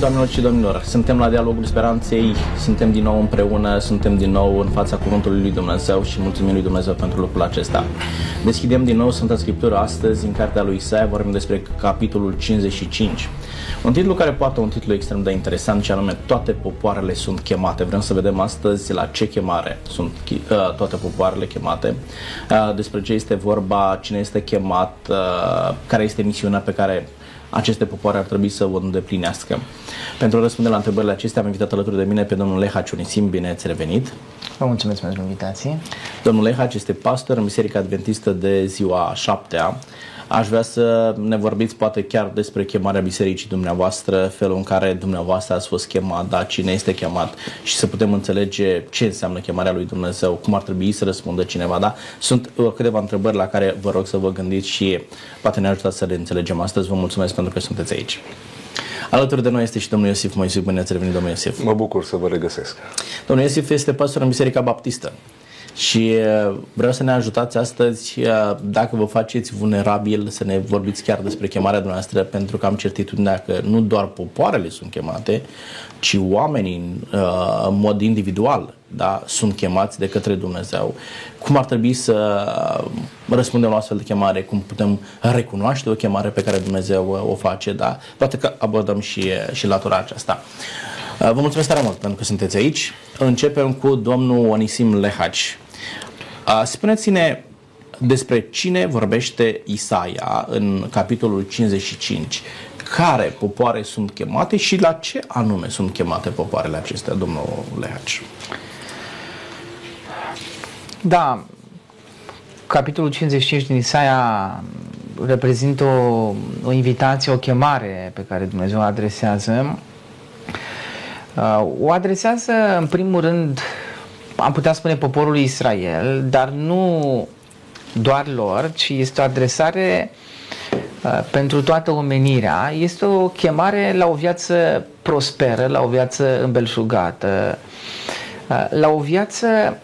Bun regăsit, doamnelor și domnilor! Suntem la Dialogul Speranței, suntem din nou împreună, suntem din nou în fața Cuvântului lui Dumnezeu și mulțumim lui Dumnezeu pentru lucrul acesta. Deschidem din nou Sfânta Scriptură astăzi în cartea lui Isaia, vorbim despre capitolul 55. Un titlu care poate un titlu extrem de interesant, și anume Toate popoarele sunt chemate. Vrem să vedem astăzi la ce chemare sunt uh, toate popoarele chemate, uh, despre ce este vorba, cine este chemat, uh, care este misiunea pe care aceste popoare ar trebui să o îndeplinească. Pentru a răspunde la întrebările acestea, am invitat alături de mine pe domnul Leha Ciunisim. Bine ați revenit! Vă mulțumesc pentru invitație! Domnul Leha este pastor în Biserica Adventistă de ziua 7 Aș vrea să ne vorbiți poate chiar despre chemarea bisericii dumneavoastră, felul în care dumneavoastră ați fost chemat, da, cine este chemat și să putem înțelege ce înseamnă chemarea lui Dumnezeu, cum ar trebui să răspundă cineva, da? Sunt uh, câteva întrebări la care vă rog să vă gândiți și poate ne ajutați să le înțelegem astăzi. Vă mulțumesc pentru că sunteți aici. Alături de noi este și domnul Iosif Moisiu. Bine ați revenit, domnul Iosif. Mă bucur să vă regăsesc. Domnul Iosif este pastor în Biserica Baptistă. Și uh, vreau să ne ajutați astăzi, uh, dacă vă faceți vulnerabil, să ne vorbiți chiar despre chemarea dumneavoastră, pentru că am certitudinea că nu doar popoarele sunt chemate, ci oamenii uh, în mod individual da, sunt chemați de către Dumnezeu. Cum ar trebui să răspundem la astfel de chemare, cum putem recunoaște o chemare pe care Dumnezeu o face, da? Poate că abordăm și, și latura aceasta. Vă mulțumesc tare mult pentru că sunteți aici. Începem cu domnul Onisim Lehaci. Spuneți-ne despre cine vorbește Isaia în capitolul 55. Care popoare sunt chemate și la ce anume sunt chemate popoarele acestea, domnul Lehaci? Da, capitolul 55 din Isaia reprezintă o, o invitație, o chemare pe care Dumnezeu o adresează. O adresează, în primul rând, am putea spune poporului Israel, dar nu doar lor, ci este o adresare uh, pentru toată omenirea. Este o chemare la o viață prosperă, la o viață îmbelșugată, uh, la o viață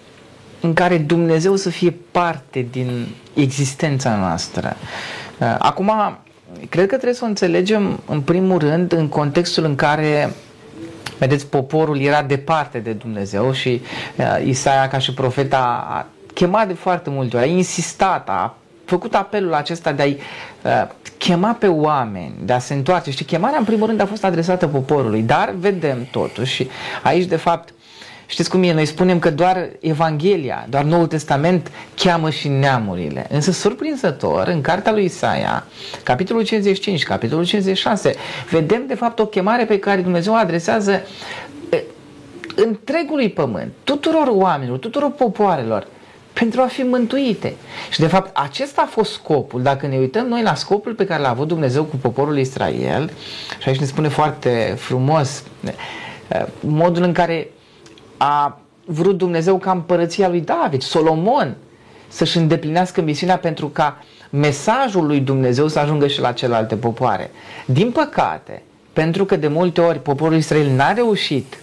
în care Dumnezeu să fie parte din existența noastră. Uh, acum, cred că trebuie să o înțelegem în primul rând în contextul în care Vedeți, poporul era departe de Dumnezeu și uh, Isaia ca și profet a, a chemat de foarte multe ori, a insistat, a făcut apelul acesta de a-i uh, chema pe oameni, de a se întoarce. Și chemarea, în primul rând, a fost adresată poporului, dar vedem totuși, aici, de fapt, Știți cum e? Noi spunem că doar Evanghelia, doar Noul Testament cheamă și neamurile. Însă, surprinzător, în cartea lui Isaia, capitolul 55, capitolul 56, vedem de fapt o chemare pe care Dumnezeu o adresează întregului pământ, tuturor oamenilor, tuturor popoarelor, pentru a fi mântuite. Și de fapt acesta a fost scopul. Dacă ne uităm noi la scopul pe care l-a avut Dumnezeu cu poporul Israel, și aici ne spune foarte frumos modul în care a vrut Dumnezeu ca împărăția lui David, Solomon, să-și îndeplinească misiunea pentru ca mesajul lui Dumnezeu să ajungă și la celelalte popoare. Din păcate, pentru că de multe ori poporul Israel n-a reușit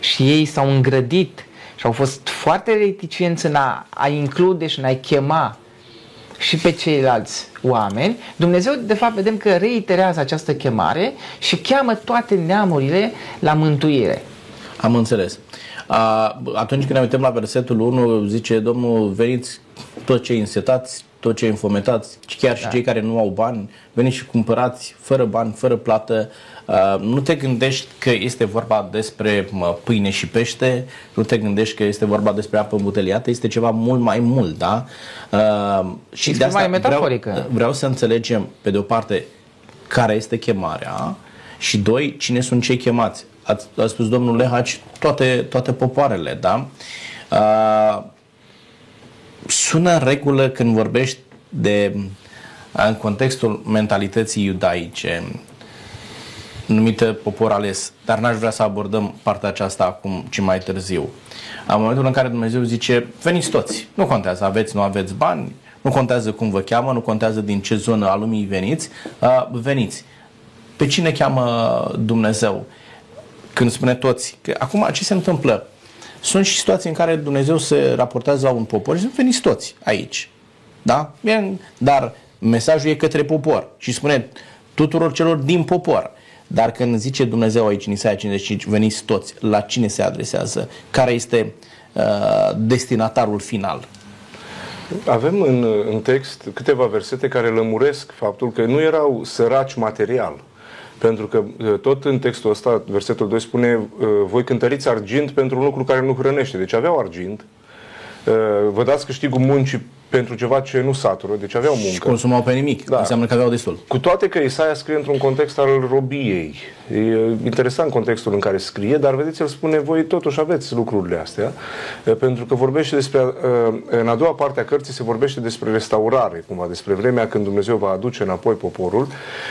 și ei s-au îngrădit și au fost foarte reticenți în a, a include și în a chema și pe ceilalți oameni, Dumnezeu de fapt vedem că reiterează această chemare și cheamă toate neamurile la mântuire. Am înțeles. Atunci când ne uităm la versetul 1, zice Domnul, veniți toți cei însetați, toți cei înfometați, chiar și da. cei care nu au bani, veniți și cumpărați fără bani, fără plată. Nu te gândești că este vorba despre pâine și pește, nu te gândești că este vorba despre apă îmbuteliată, este ceva mult mai mult, da? Și este de asta mai metaforică. Vreau, vreau să înțelegem, pe de o parte, care este chemarea și doi, cine sunt cei chemați a, a spus domnul Lehaci, toate, toate popoarele, da? Uh, sună în regulă când vorbești de, în contextul mentalității iudaice, numită popor ales, dar n-aș vrea să abordăm partea aceasta acum, ci mai târziu. În momentul în care Dumnezeu zice, veniți toți, nu contează, aveți, nu aveți bani, nu contează cum vă cheamă, nu contează din ce zonă a lumii veniți, uh, veniți. Pe cine cheamă Dumnezeu? Când spune toți. Că acum ce se întâmplă? Sunt și situații în care Dumnezeu se raportează la un popor și sunt veniți toți aici. Da? Bine, dar mesajul e către popor și spune tuturor celor din popor. Dar când zice Dumnezeu aici în Isaia 55, veniți toți, la cine se adresează? Care este uh, destinatarul final? Avem în, în text câteva versete care lămuresc faptul că nu erau săraci material. Pentru că uh, tot în textul ăsta, versetul 2 spune uh, voi cântăriți argint pentru un lucru care nu hrănește. Deci aveau argint, uh, vă dați câștigul muncii pentru ceva ce nu satură, deci aveau muncă. Și consumau pe nimic, da. înseamnă că aveau destul. Cu toate că Isaia scrie într-un context al robiei. E interesant contextul în care scrie, dar vedeți, el spune, voi totuși aveți lucrurile astea, pentru că vorbește despre, în a doua parte a cărții se vorbește despre restaurare, cumva, despre vremea când Dumnezeu va aduce înapoi poporul,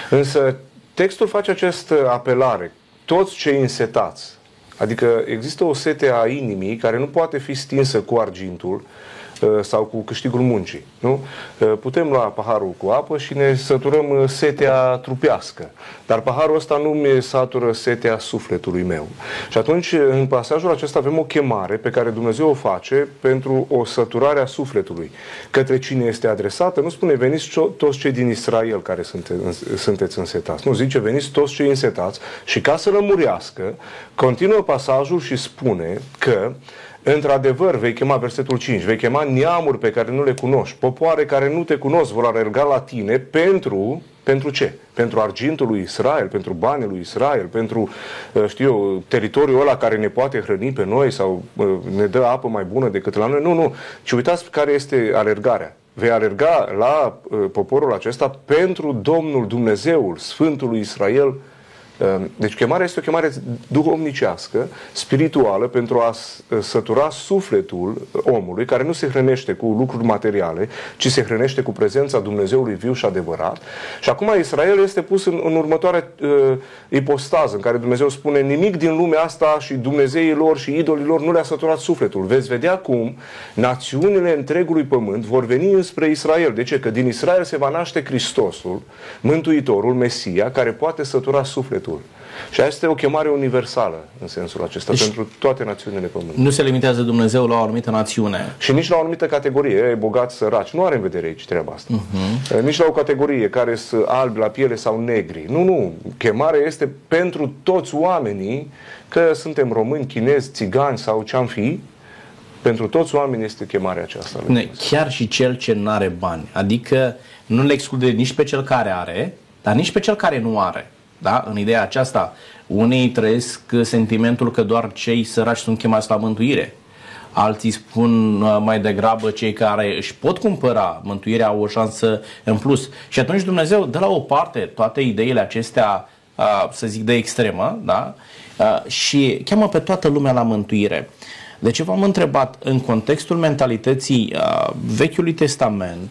însă textul face această apelare, toți cei însetați, Adică există o sete a inimii care nu poate fi stinsă cu argintul, Uh, sau cu câștigul muncii. Nu? Uh, putem lua paharul cu apă și ne săturăm uh, setea trupească. Dar paharul ăsta nu mi satură setea sufletului meu. Și atunci, în pasajul acesta avem o chemare pe care Dumnezeu o face pentru o săturare a sufletului. Către cine este adresată, nu spune veniți toți cei din Israel care sunteți însetați. Nu, zice veniți toți cei însetați și ca să lămurească, continuă pasajul și spune că Într-adevăr, vei chema versetul 5, vei chema neamuri pe care nu le cunoști, popoare care nu te cunosc vor alerga la tine pentru, pentru ce? Pentru argintul lui Israel, pentru banii lui Israel, pentru, uh, știu eu, teritoriul ăla care ne poate hrăni pe noi sau uh, ne dă apă mai bună decât la noi. Nu, nu. Ci uitați care este alergarea. Vei alerga la uh, poporul acesta pentru Domnul Dumnezeul, Sfântul lui Israel, Ehm, deci chemarea este o chemare duhovnicească, spirituală, pentru a sătura sufletul omului, care nu se hrănește cu lucruri materiale, ci se hrănește cu prezența Dumnezeului viu și adevărat. Și acum Israel este pus în, în următoarea uh, ipostază, în care Dumnezeu spune nimic din lumea asta și Dumnezeilor și idolilor nu le-a săturat sufletul. Veți vedea cum națiunile întregului pământ vor veni înspre Israel. De ce? Că din Israel se va naște Hristosul, Mântuitorul, Mesia, care poate sătura sufletul sufletul. Și asta este o chemare universală în sensul acesta deci, pentru toate națiunile Pământului. Nu se limitează Dumnezeu la o anumită națiune. Și nici la o anumită categorie, e bogat, săraci. Nu are în vedere aici treaba asta. Uh-huh. Nici la o categorie care sunt albi la piele sau negri. Nu, nu. Chemarea este pentru toți oamenii, că suntem români, chinezi, țigani sau ce-am fi, pentru toți oamenii este chemarea aceasta. Ne, chiar și cel ce nu are bani. Adică nu le exclude nici pe cel care are, dar nici pe cel care nu are. Da? În ideea aceasta, unii trăiesc sentimentul că doar cei săraci sunt chemați la mântuire. Alții spun uh, mai degrabă cei care își pot cumpăra mântuirea au o șansă în plus. Și atunci Dumnezeu dă la o parte toate ideile acestea, uh, să zic, de extremă, da? Uh, și cheamă pe toată lumea la mântuire. De ce v-am întrebat, în contextul mentalității Vechiului Testament,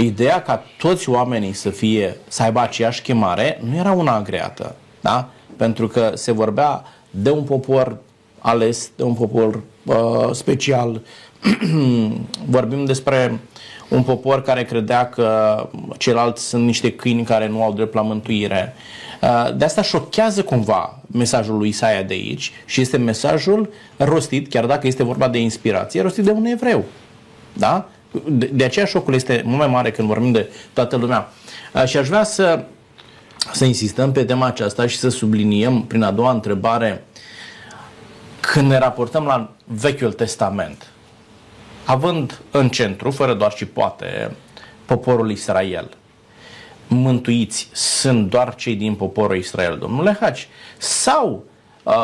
Ideea ca toți oamenii să fie, să aibă aceeași chemare, nu era una agreată. Da? Pentru că se vorbea de un popor ales, de un popor uh, special. Vorbim despre un popor care credea că ceilalți sunt niște câini care nu au drept la mântuire. Uh, de asta șochează cumva mesajul lui Isaia de aici și este mesajul rostit, chiar dacă este vorba de inspirație, rostit de un evreu. Da? De, de aceea șocul este mult mai mare când vorbim de toată lumea. Și aș vrea să, să insistăm pe tema aceasta și să subliniem prin a doua întrebare când ne raportăm la Vechiul Testament, având în centru, fără doar și poate, poporul Israel, mântuiți sunt doar cei din poporul Israel, domnule Haci, sau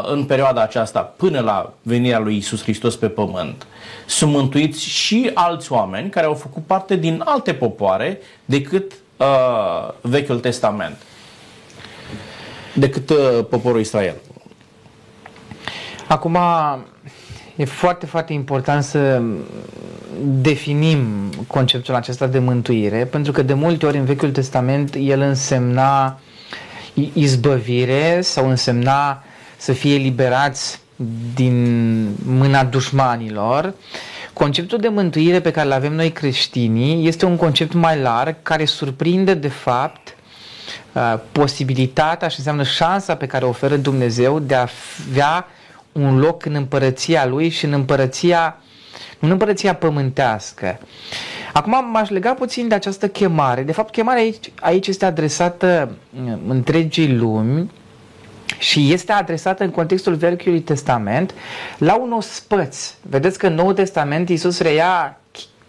în perioada aceasta până la venirea lui Isus Hristos pe pământ. Sunt mântuiți și alți oameni care au făcut parte din alte popoare decât uh, Vechiul Testament, decât uh, poporul Israel. Acum, e foarte, foarte important să definim conceptul acesta de mântуire, pentru că de multe ori în Vechiul Testament el însemna izbăvire sau însemna să fie liberați din mâna dușmanilor. Conceptul de mântuire pe care îl avem noi creștinii este un concept mai larg care surprinde de fapt uh, posibilitatea și înseamnă șansa pe care o oferă Dumnezeu de a avea un loc în împărăția Lui și în împărăția, în împărăția pământească. Acum m-aș lega puțin de această chemare. De fapt, chemarea aici, aici este adresată uh, întregii lumi, și este adresată în contextul Vechiului Testament la un ospăț. Vedeți că în Noul Testament Iisus reia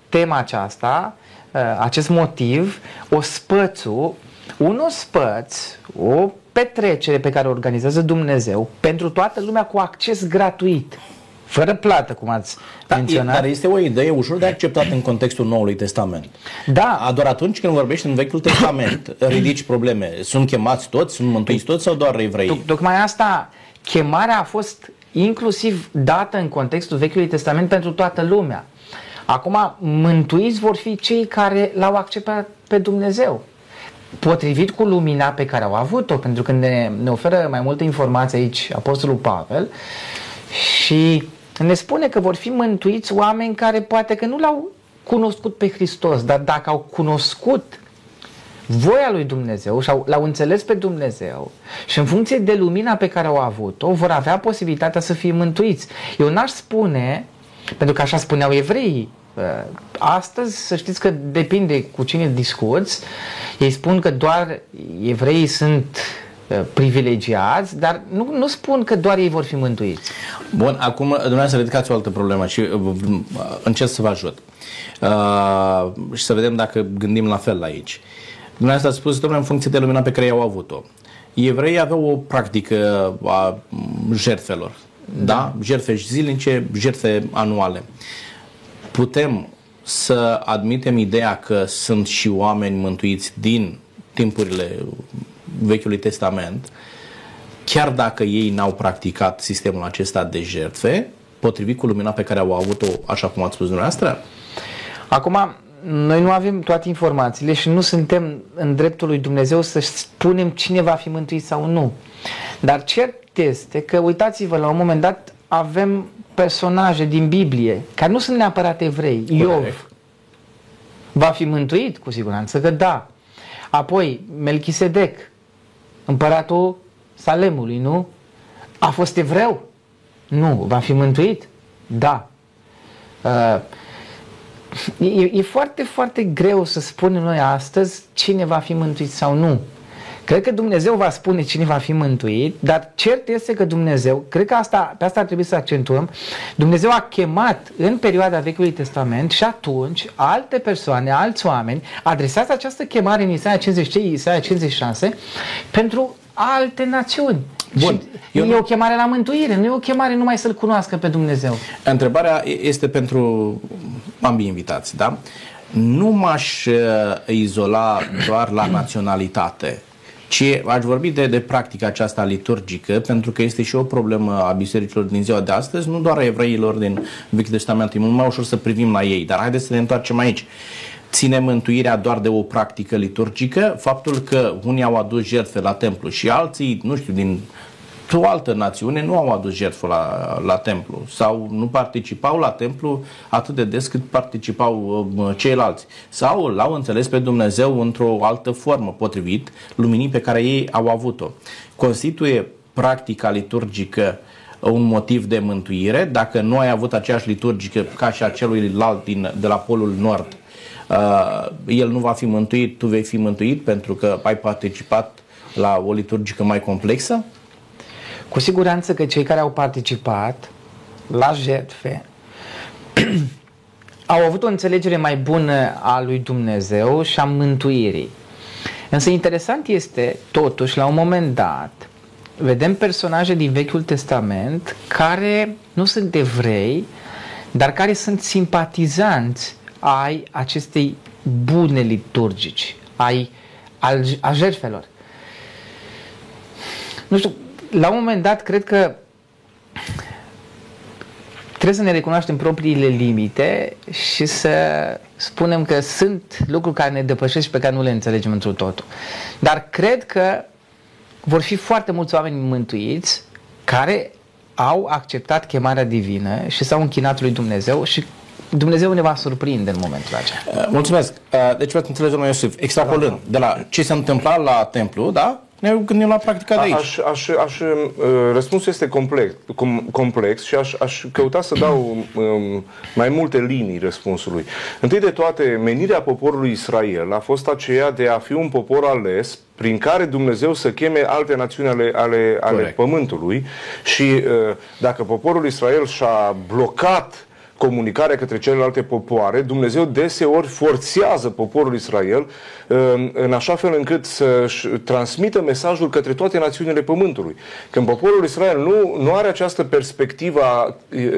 tema aceasta, uh, acest motiv, ospățul, un ospăț, o petrecere pe care o organizează Dumnezeu pentru toată lumea cu acces gratuit. Fără plată, cum ați da, menționat. Dar este o idee ușor de acceptat în contextul Noului Testament. Da. Doar atunci când vorbești în Vechiul Testament, ridici probleme. Sunt chemați toți? Sunt mântuiți toți sau doar evrei? Tocmai asta, chemarea a fost inclusiv dată în contextul Vechiului Testament pentru toată lumea. Acum, mântuiți vor fi cei care l-au acceptat pe Dumnezeu potrivit cu lumina pe care au avut-o, pentru că ne, ne oferă mai multe informații aici Apostolul Pavel și ne spune că vor fi mântuiți oameni care poate că nu l-au cunoscut pe Hristos, dar dacă au cunoscut voia lui Dumnezeu și l-au înțeles pe Dumnezeu și în funcție de lumina pe care au avut-o, vor avea posibilitatea să fie mântuiți. Eu n-aș spune, pentru că așa spuneau evreii, uh, astăzi să știți că depinde cu cine discuți, ei spun că doar evreii sunt Uh, privilegiați, dar nu, nu spun că doar ei vor fi mântuiți. Bun, acum dumneavoastră ridicați o altă problemă și uh, uh, încerc să vă ajut. Uh, și să vedem dacă gândim la fel aici. Dumneavoastră ați spus, domnule, în funcție de lumina pe care au avut-o. Evreii aveau o practică a jertfelor. Da? da? Jertfe zilnice, jertfe anuale. Putem să admitem ideea că sunt și oameni mântuiți din timpurile Vechiului Testament, chiar dacă ei n-au practicat sistemul acesta de jertfe, potrivit cu lumina pe care au avut-o, așa cum ați spus dumneavoastră? Acum, noi nu avem toate informațiile și nu suntem în dreptul lui Dumnezeu să spunem cine va fi mântuit sau nu. Dar cert este că, uitați-vă, la un moment dat avem personaje din Biblie care nu sunt neapărat evrei. Iov va fi mântuit, cu siguranță că da. Apoi, Melchisedec, împăratul Salemului, nu? A fost evreu? Nu. Va fi mântuit? Da. Uh, e, e foarte, foarte greu să spunem noi astăzi cine va fi mântuit sau nu. Cred că Dumnezeu va spune cine va fi mântuit, dar cert este că Dumnezeu, cred că asta, pe asta ar trebui să accentuăm, Dumnezeu a chemat în perioada Vechiului Testament și atunci alte persoane, alți oameni, adresați această chemare în Isaia 53, Isaia 56 pentru alte națiuni. Bun. Și eu e nu... o chemare la mântuire, nu e o chemare numai să-L cunoască pe Dumnezeu. Întrebarea este pentru ambii invitați, da? Nu m-aș uh, izola doar la naționalitate ci aș vorbi de, de practica aceasta liturgică, pentru că este și o problemă a bisericilor din ziua de astăzi, nu doar a evreilor din Vechiul Testament, e mult mai ușor să privim la ei, dar haideți să ne întoarcem aici. Ține mântuirea doar de o practică liturgică, faptul că unii au adus jertfe la templu și alții, nu știu, din o altă națiune nu au adus jertfă la, la templu sau nu participau la templu atât de des cât participau uh, ceilalți sau l-au înțeles pe Dumnezeu într-o altă formă potrivit luminii pe care ei au avut-o. Constituie practica liturgică un motiv de mântuire dacă nu ai avut aceeași liturgică ca și a celuilalt din, de la polul nord uh, el nu va fi mântuit, tu vei fi mântuit pentru că ai participat la o liturgică mai complexă? Cu siguranță că cei care au participat la jertfe au avut o înțelegere mai bună a lui Dumnezeu și a mântuirii. Însă interesant este, totuși, la un moment dat, vedem personaje din Vechiul Testament care nu sunt evrei, dar care sunt simpatizanți ai acestei bune liturgici, ai a jertfelor. Nu știu, la un moment dat, cred că trebuie să ne recunoaștem propriile limite și să spunem că sunt lucruri care ne depășesc și pe care nu le înțelegem într totul. Dar cred că vor fi foarte mulți oameni mântuiți care au acceptat chemarea divină și s-au închinat lui Dumnezeu și Dumnezeu ne va surprinde în momentul acela. Uh, mulțumesc. Uh, deci, vă înțeles, domnul Iosif, extrapolând de la ce se întâmpla la templu, da? Ne gândim la practica de aici. Aș, aș, aș, uh, răspunsul este complex, com, complex și aș, aș căuta să dau um, mai multe linii răspunsului. Întâi de toate, menirea poporului Israel a fost aceea de a fi un popor ales prin care Dumnezeu să cheme alte națiuni ale, ale, ale pământului și uh, dacă poporul Israel și-a blocat comunicarea către celelalte popoare, Dumnezeu deseori forțează poporul Israel în așa fel încât să-și transmită mesajul către toate națiunile Pământului. Când poporul Israel nu, nu are această perspectivă a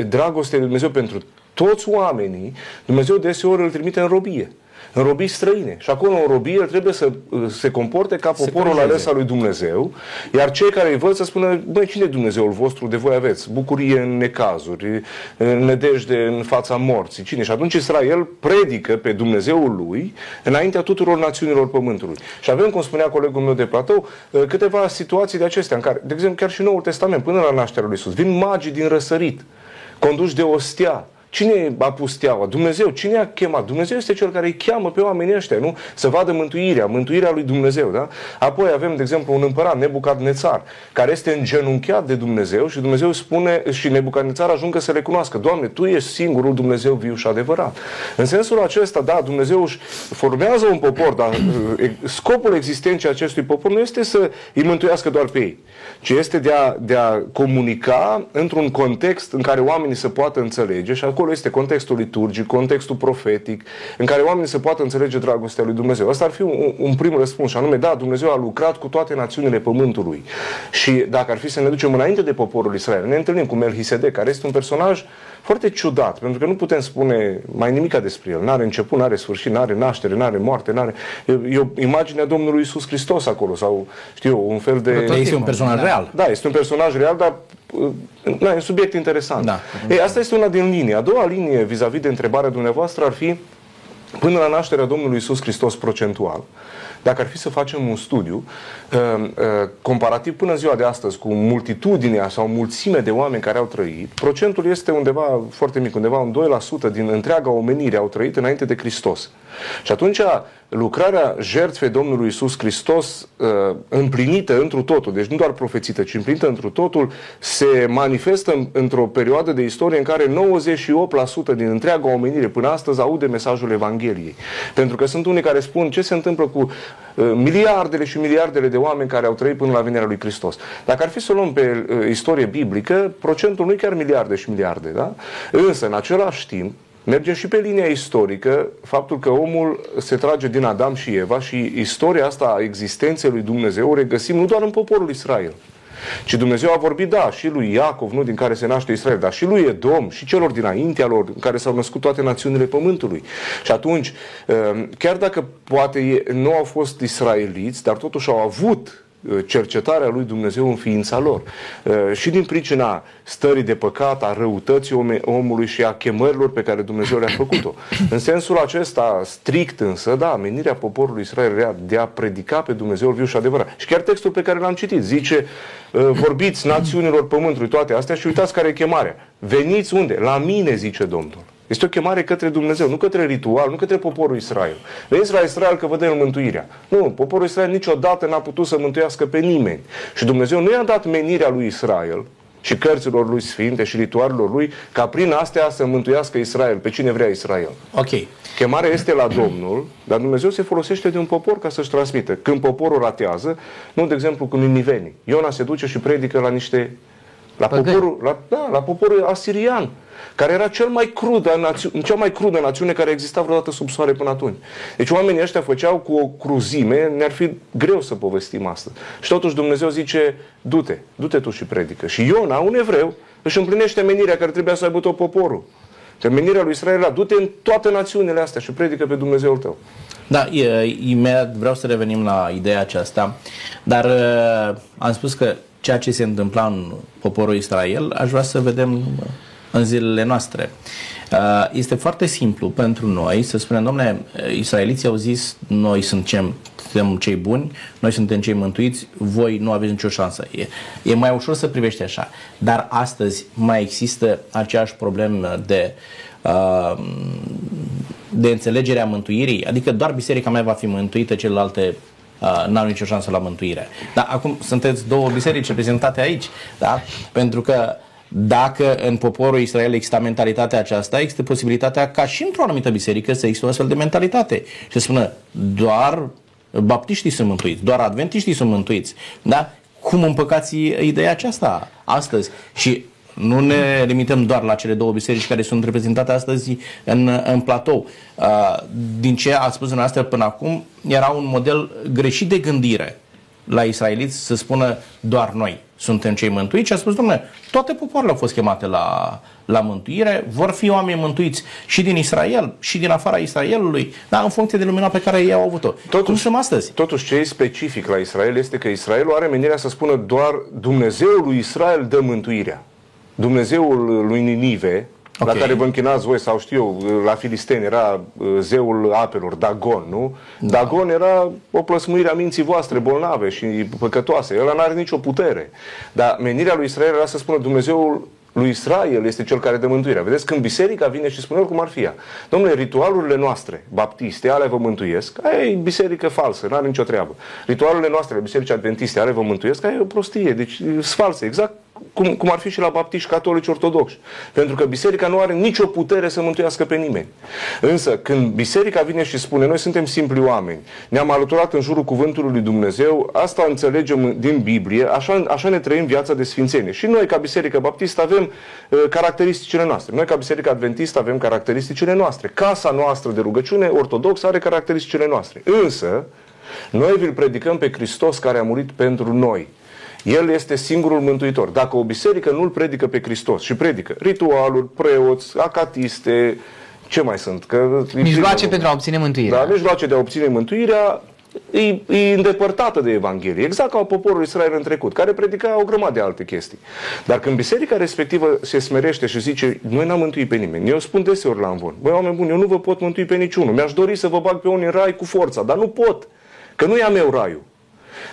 dragostei lui Dumnezeu pentru toți oamenii, Dumnezeu deseori îl trimite în robie în robii străine. Și acolo în robii el trebuie să se comporte ca poporul se ales al lui Dumnezeu, iar cei care îi văd să spună, băi, cine e Dumnezeul vostru de voi aveți? Bucurie în necazuri, în nedejde în fața morții. Cine? Și atunci Israel predică pe Dumnezeul lui înaintea tuturor națiunilor pământului. Și avem, cum spunea colegul meu de platou, câteva situații de acestea, în care, de exemplu, chiar și Noul Testament, până la nașterea lui Isus, vin magii din răsărit, conduși de o stea, Cine a pus steaua? Dumnezeu. Cine a chemat? Dumnezeu este cel care îi cheamă pe oamenii ăștia, nu? Să vadă mântuirea, mântuirea lui Dumnezeu, da? Apoi avem, de exemplu, un împărat, Nebucadnețar, care este îngenunchiat de Dumnezeu și Dumnezeu spune și Nebucadnețar ajungă să recunoască, Doamne, Tu ești singurul Dumnezeu viu și adevărat. În sensul acesta, da, Dumnezeu își formează un popor, dar scopul existenței acestui popor nu este să îi mântuiască doar pe ei, ci este de a, de a comunica într-un context în care oamenii să poată înțelege și acolo este contextul liturgic, contextul profetic, în care oamenii să poată înțelege dragostea lui Dumnezeu. Asta ar fi un, un prim răspuns, și anume, da, Dumnezeu a lucrat cu toate națiunile pământului. Și dacă ar fi să ne ducem înainte de poporul Israel, ne întâlnim cu Melchisedec, care este un personaj foarte ciudat, pentru că nu putem spune mai nimica despre el. N-are început, n-are sfârșit, n-are naștere, n-are moarte, n-are... E o imagine a Domnului Isus Hristos acolo, sau, știu eu, un fel de... Este un personaj real. Da, este un personaj real, dar da, e un subiect interesant. Da. Ei, asta este una din linie. A doua linie vis-a-vis de întrebarea dumneavoastră ar fi până la nașterea Domnului Isus Hristos procentual. Dacă ar fi să facem un studiu uh, uh, comparativ până ziua de astăzi cu multitudinea sau mulțime de oameni care au trăit, procentul este undeva foarte mic, undeva un 2% din întreaga omenire au trăit înainte de Hristos. Și atunci lucrarea jertfei Domnului Isus Hristos uh, împlinită întru totul, deci nu doar profețită, ci împlinită întru totul, se manifestă într-o perioadă de istorie în care 98% din întreaga omenire până astăzi aude mesajul Evangheliei. Pentru că sunt unii care spun ce se întâmplă cu uh, miliardele și miliardele de oameni care au trăit până la venirea lui Hristos. Dacă ar fi să o luăm pe uh, istorie biblică, procentul nu e chiar miliarde și miliarde, da? Însă, în același timp, Mergem și pe linia istorică, faptul că omul se trage din Adam și Eva și istoria asta a existenței lui Dumnezeu o regăsim nu doar în poporul Israel, ci Dumnezeu a vorbit, da, și lui Iacov, nu din care se naște Israel, dar și lui Edom și celor dinaintea lor, în care s-au născut toate națiunile pământului. Și atunci, chiar dacă poate nu au fost israeliți, dar totuși au avut Uh, cercetarea lui Dumnezeu în ființa lor. Uh, și din pricina stării de păcat, a răutății omului și a chemărilor pe care Dumnezeu le-a făcut-o. În sensul acesta, strict însă, da, menirea poporului Israel era de a predica pe Dumnezeu viu și adevărat. Și chiar textul pe care l-am citit zice, uh, vorbiți națiunilor pământului toate astea și uitați care e chemarea. Veniți unde? La mine, zice Domnul. Este o chemare către Dumnezeu, nu către ritual, nu către poporul Israel. Veniți la Israel că vă dă mântuirea. Nu, poporul Israel niciodată n-a putut să mântuiască pe nimeni. Și Dumnezeu nu i-a dat menirea lui Israel și cărților lui sfinte și ritualelor lui ca prin astea să mântuiască Israel, pe cine vrea Israel. Ok. Chemarea este la Domnul, dar Dumnezeu se folosește de un popor ca să-și transmită. Când poporul ratează, nu de exemplu cu ninivenii. Iona se duce și predică la niște la poporul, la, da, la poporul asirian care era cel mai crudă națiune, cea mai crudă națiune care exista vreodată sub soare până atunci. Deci oamenii ăștia făceau cu o cruzime, ne-ar fi greu să povestim asta. Și totuși Dumnezeu zice, du-te, du-te tu și predică. Și Iona, un evreu, își împlinește menirea care trebuia să aibă tot poporul. Că menirea lui Israel era, du-te în toate națiunile astea și predică pe Dumnezeul tău. Da, imediat vreau să revenim la ideea aceasta, dar uh, am spus că ceea ce se întâmpla în poporul Israel, aș vrea să vedem în zilele noastre. Uh, este foarte simplu pentru noi să spunem, domnule, israeliții au zis, noi suntem, suntem cei buni, noi suntem cei mântuiți, voi nu aveți nicio șansă. E, e mai ușor să privești așa. Dar astăzi mai există aceeași problemă de uh, de înțelegerea mântuirii, adică doar biserica mea va fi mântuită, celelalte uh, n-au nicio șansă la mântuire. Dar acum sunteți două biserici reprezentate aici, da? pentru că dacă în poporul Israel există mentalitatea aceasta, există posibilitatea ca și într-o anumită biserică să există o astfel de mentalitate. Și să spună, doar baptiștii sunt mântuiți, doar adventiștii sunt mântuiți. Da? Cum împăcați ideea aceasta astăzi? Și nu ne limităm doar la cele două biserici care sunt reprezentate astăzi în, în platou. Din ce ați spus dumneavoastră până acum, era un model greșit de gândire la israeliți să spună doar noi suntem cei mântuiți și a spus, domnule, toate popoarele au fost chemate la, la mântuire, vor fi oameni mântuiți și din Israel și din afara Israelului, dar în funcție de lumina pe care ei au avut-o. Totuși, Cum suntem astăzi? Totuși, ce e specific la Israel este că Israelul are menirea să spună doar Dumnezeul lui Israel dă mântuirea. Dumnezeul lui Ninive, okay. la care vă închinați voi sau știu eu, la filisteni era uh, zeul apelor, Dagon, nu? Da. Dagon era o plăsmuire a minții voastre bolnave și păcătoase. El nu are nicio putere. Dar menirea lui Israel era să spună Dumnezeul lui Israel este cel care dă mântuirea. Vedeți, când biserica vine și spune oricum ar fi ea. Domnule, ritualurile noastre baptiste, ale vă mântuiesc, aia e biserică falsă, nu are nicio treabă. Ritualurile noastre, biserici adventiste, ale vă mântuiesc, aia e o prostie, deci sunt false, exact cum, cum ar fi și la baptiști catolici ortodoxi. Pentru că biserica nu are nicio putere să mântuiască pe nimeni. Însă, când biserica vine și spune, noi suntem simpli oameni, ne-am alăturat în jurul cuvântului lui Dumnezeu, asta înțelegem din Biblie, așa, așa ne trăim viața de sfințenie. Și noi, ca biserică baptistă, avem uh, caracteristicile noastre. Noi, ca biserică adventistă, avem caracteristicile noastre. Casa noastră de rugăciune ortodoxă are caracteristicile noastre. Însă, noi vi-l predicăm pe Hristos care a murit pentru noi. El este singurul mântuitor. Dacă o biserică nu-L predică pe Hristos și predică ritualuri, preoți, acatiste, ce mai sunt? Că mijloace pentru a obține mântuirea. Da, mijloace de a obține mântuirea, e, e îndepărtată de Evanghelie, exact ca poporul Israel în trecut, care predica o grămadă de alte chestii. Dar când biserica respectivă se smerește și zice, noi n-am mântuit pe nimeni, eu spun deseori la învon, băi oameni buni, eu nu vă pot mântui pe niciunul, mi-aș dori să vă bag pe unii în rai cu forța, dar nu pot, că nu e a meu raiul.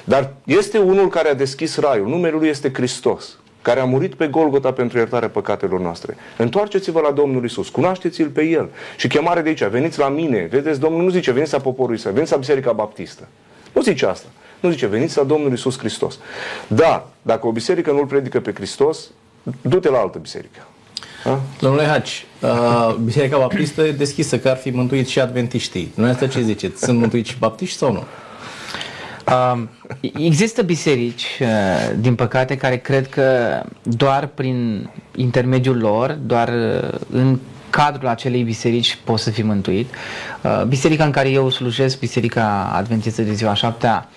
Dar este unul care a deschis raiul, numele lui este Hristos, care a murit pe Golgota pentru iertarea păcatelor noastre. Întoarceți-vă la Domnul Isus, cunoașteți-L pe El. Și chemare de aici, veniți la mine, vedeți, Domnul nu zice, veniți la poporul Israel, veniți la Biserica Baptistă. Nu zice asta. Nu zice, veniți la Domnul Isus Hristos. Da, dacă o biserică nu-L predică pe Hristos, du-te la altă biserică. Ha? Domnule Haci, uh, Biserica Baptistă e deschisă, că ar fi mântuit și adventiștii. Nu asta ce ziceți? Sunt mântuiți și baptiști sau nu? Uh, există biserici, uh, din păcate, care cred că doar prin intermediul lor, doar uh, în cadrul acelei biserici poți să fii mântuit. Uh, biserica în care eu slujesc, Biserica Adventistă de ziua șaptea,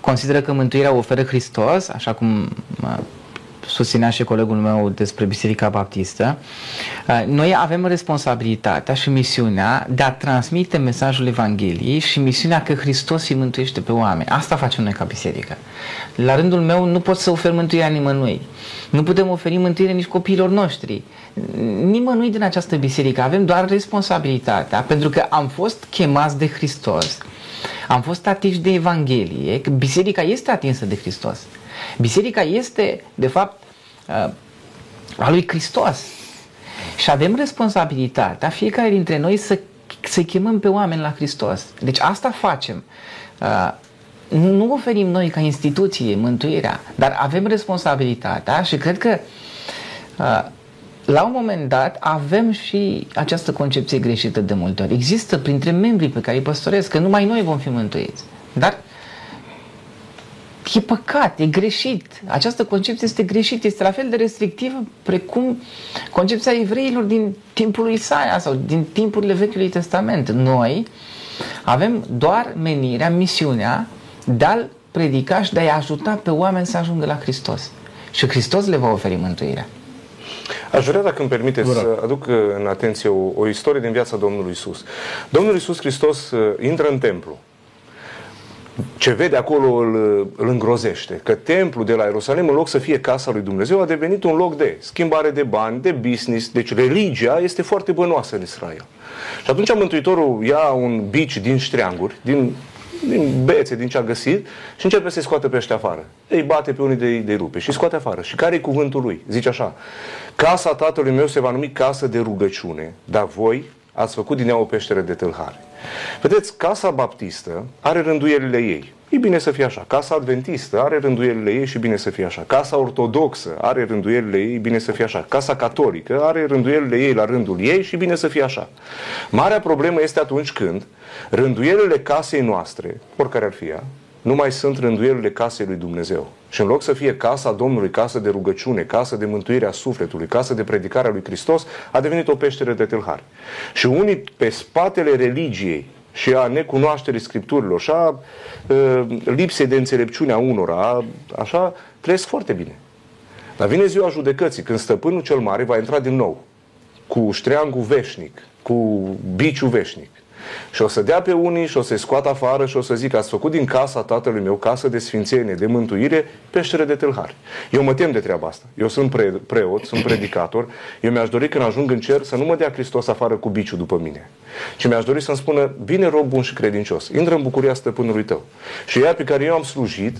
consideră că mântuirea o oferă Hristos, așa cum uh, susținea și colegul meu despre Biserica Baptistă, uh, noi avem responsabilitatea și misiunea de a transmite mesajul Evangheliei și misiunea că Hristos îi mântuiește pe oameni. Asta facem noi ca biserică. La rândul meu nu pot să ofer mântuirea nimănui. Nu putem oferi mântuire nici copiilor noștri. Nimănui din această biserică. Avem doar responsabilitatea, pentru că am fost chemați de Hristos, am fost atinși de Evanghelie, că biserica este atinsă de Hristos. Biserica este, de fapt, uh, a lui Hristos. Și avem responsabilitatea, fiecare dintre noi, să, să chemăm pe oameni la Hristos. Deci asta facem. Uh, nu oferim noi ca instituție mântuirea, dar avem responsabilitatea și cred că uh, la un moment dat avem și această concepție greșită de multe ori. Există printre membrii pe care îi păstoresc că numai noi vom fi mântuiți. Dar e păcat, e greșit. Această concepție este greșită, este la fel de restrictivă precum concepția evreilor din timpul lui Isaia sau din timpurile Vechiului Testament. Noi avem doar menirea, misiunea de a-L predica și de a-i ajuta pe oameni să ajungă la Hristos. Și Hristos le va oferi mântuirea. Aș vrea, dacă îmi permiteți, Bura. să aduc în atenție o, o istorie din viața Domnului Isus. Domnul Isus Hristos uh, intră în templu ce vede acolo îl, îl îngrozește. Că templul de la Ierusalim, în loc să fie casa lui Dumnezeu, a devenit un loc de schimbare de bani, de business. Deci religia este foarte bănoasă în Israel. Și atunci Mântuitorul ia un bici din ștreanguri, din, din bețe, din ce a găsit și începe să-i scoate pe ăștia afară. Îi bate pe unii de, de rupe și îi scoate afară. Și care e cuvântul lui? Zice așa, casa tatălui meu se va numi casă de rugăciune, dar voi ați făcut din ea o peșteră de tâlhare. Vedeți, Casa Baptistă are rânduierile ei. e bine să fie așa. Casa adventistă are rânduielile ei și bine să fie așa. Casa ortodoxă are rânduielile ei, bine să fie așa. Casa catolică are rânduielile ei la rândul ei și bine să fie așa. Marea problemă este atunci când rânduielile casei noastre, oricare ar fi ea, nu mai sunt rânduielile casei lui Dumnezeu. Și în loc să fie casa Domnului, casă de rugăciune, casă de mântuire a sufletului, casă de predicare a lui Hristos, a devenit o peșteră de tâlhari. Și unii pe spatele religiei și a necunoașterii scripturilor și a uh, lipsei de înțelepciune a unora, așa, trăiesc foarte bine. Dar vine ziua judecății, când stăpânul cel mare va intra din nou cu ștreangul veșnic, cu biciul veșnic. Și o să dea pe unii și o să-i scoată afară și o să zic ați făcut din casa tatălui meu, casă de sfințenie, de mântuire, peștere de tâlhari. Eu mă tem de treaba asta. Eu sunt pre- preot, sunt predicator. Eu mi-aș dori când ajung în cer să nu mă dea Hristos afară cu biciul după mine. Ci mi-aș dori să-mi spună, bine rob bun și credincios, intră în bucuria stăpânului tău. Și ea pe care eu am slujit,